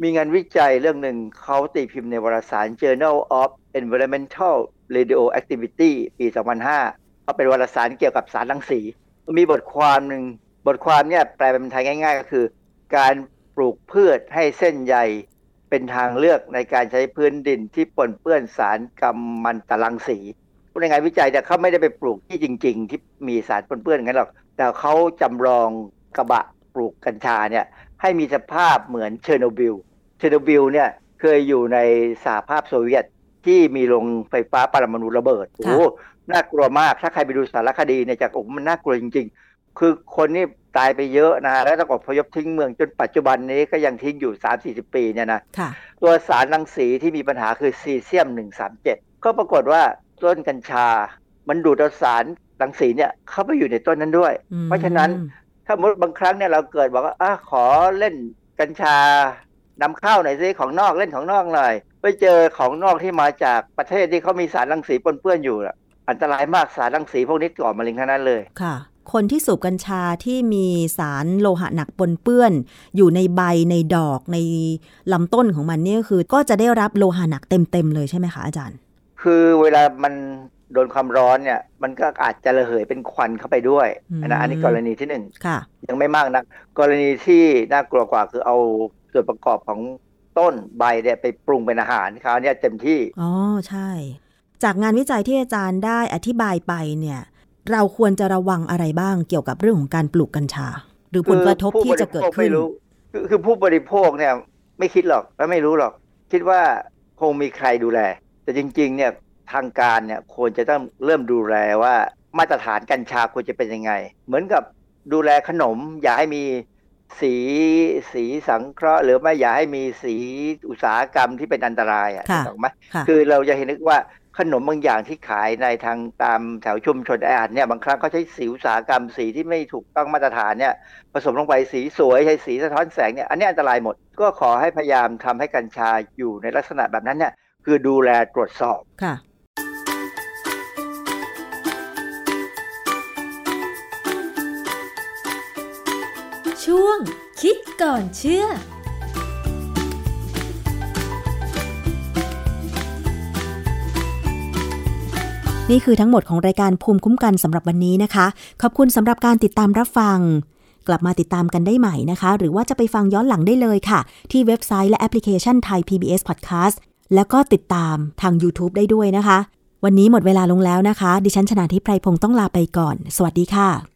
มีงานวิจัยเรื่องหนึ่งเขาตีพิมพ์ในวารสาร Journal of Environmental Radioactivity ปี 2005เขาเป็นวารสารเกี่ยวกับสารรังสี มีบทความหนึ่งบทความเนี่ยแปลเป็นไทยง่าย ๆ ก็คือ การปลูกพืชให้เส้นใยเป็นทางเลือกในการใช้พื้นดินที่ปนเปื้อนสารกัมมันตรังสีในงานวิจัยแต่เขาไม่ได้ไปปลูกที่จริง ๆ ที่มีสารปนเปื้อนอย่างนั้นหรอกแต่เขาจำลองกระบะปลูกกัญชาเนี่ย ให้มีสภาพเหมือนเชอร์โนบิล เชอร์โนบิลเนี่ยเคยอยู่ในสหภาพโซเวียตที่มีโรงไฟฟ้าปรมาณูระเบิด โอ้โหน่ากลัวมาก ถ้าใครไปดูสารคดีเนี่ยจากโอ้โหมันน่ากลัวจริง ๆ คือคนนี่ตายไปเยอะนะ แล้วต้องอพยพทิ้งเมืองจนปัจจุบันนี้ก็ยังทิ้งอยู่ 3-40 ปีเนี่ยนะค่ะตัวสารรังสีที่มีปัญหาคือซีเซียม 137 ก็ปรากฏว่าต้นกัญชา มันดูดเอาสารรังสีเนี่ยเข้าไปอยู่ในต้นนั้นด้วยอืมเพราะฉะนั้น ถ้าสมมติบางครั้งเนี่ยเราเกิดบอกว่าอะขอเล่นกัญชานำเข้าหน่อยซิของนอกเล่นของนอกหน่อย ไปเจอของนอกที่มาจากประเทศที่เขามีสารรังสีปนเปื้อนอยู่น่ะอันตรายมากสารรังสีพวกนี้ก่อมะเร็งทั้งนั้นเลยค่ะ คนที่สูบกัญชาที่มีสารโลหะหนักปนเปื้อน อยู่ในใบในดอกในลำต้นของมันเนี่ยคือ ก็จะได้รับโลหะหนักเต็มๆเลยใช่ไหมคะอาจารย์ คือเวลามัน โดนความร้อนเนี่ย มันก็อาจจะระเหยเป็นควันเข้าไปด้วยอืมนะอันนี้กรณีที่หนึ่งค่ะยังไม่มากนะกรณีที่น่ากลัวกว่าคือเอาส่วนประกอบของต้นใบเนี่ยไปปรุงเป็นอาหารคราวเนี้ยเต็มที่อ๋อใช่ จากงานวิจัยที่อาจารย์ได้อธิบายไปเนี่ย เราควรจะระวังอะไรบ้างเกี่ยวกับเรื่องของการปลูกกัญชา หรือผลกระทบที่จะเกิดขึ้นไม่รู้คือคือผู้บริโภคเนี่ย ไม่คิดหรอกและไม่รู้หรอก คิดว่าคงมีใครดูแล แต่จริง ๆ เนี่ย ทางการเนี่ยควรจะต้องเริ่มดูแลว่ามาตรฐานกัญชาควรจะเป็นยังไง เหมือนกับดูแลขนม อย่าให้มีสีสีสังเคราะห์ หรือไม่อย่าให้มีสีอุตสาหกรรมที่เป็นอันตรายอะค่ะถูกไหมค่ะคือเราจะเห็นนึกว่าขนมบางอย่างที่ขายในทางตามแถวชุมชนแออัดเนี่ยบางครั้งเขาใช้สีอุตสาหกรรมสีที่ไม่ถูกต้องมาตรฐานเนี่ยผสมลงไปสีสวยใช้สีสะท้อนแสงเนี่ยอันนี้อันตรายหมด ก็ขอให้พยายามทำให้กัญชาอยู่ในลักษณะแบบนั้นเนี่ยคือดูแลตรวจสอบ ช่วง คิดก่อนเชื่อนี่คือทั้งหมดของรายการภูมิคุ้มกันสำหรับวันนี้นะคะ ขอบคุณสำหรับการติดตามรับฟัง กลับมาติดตามกันได้ใหม่นะคะ หรือว่าจะไปฟังย้อนหลังได้เลยค่ะ ที่เว็บไซต์และแอปพลิเคชันไทย PBS Podcast แล้วก็ติดตามทาง YouTube ได้ด้วยนะคะ วันนี้หมดเวลาลงแล้วนะคะ ดิฉันชนะทิพไพรพงศ์ต้องลาไปก่อน สวัสดีค่ะ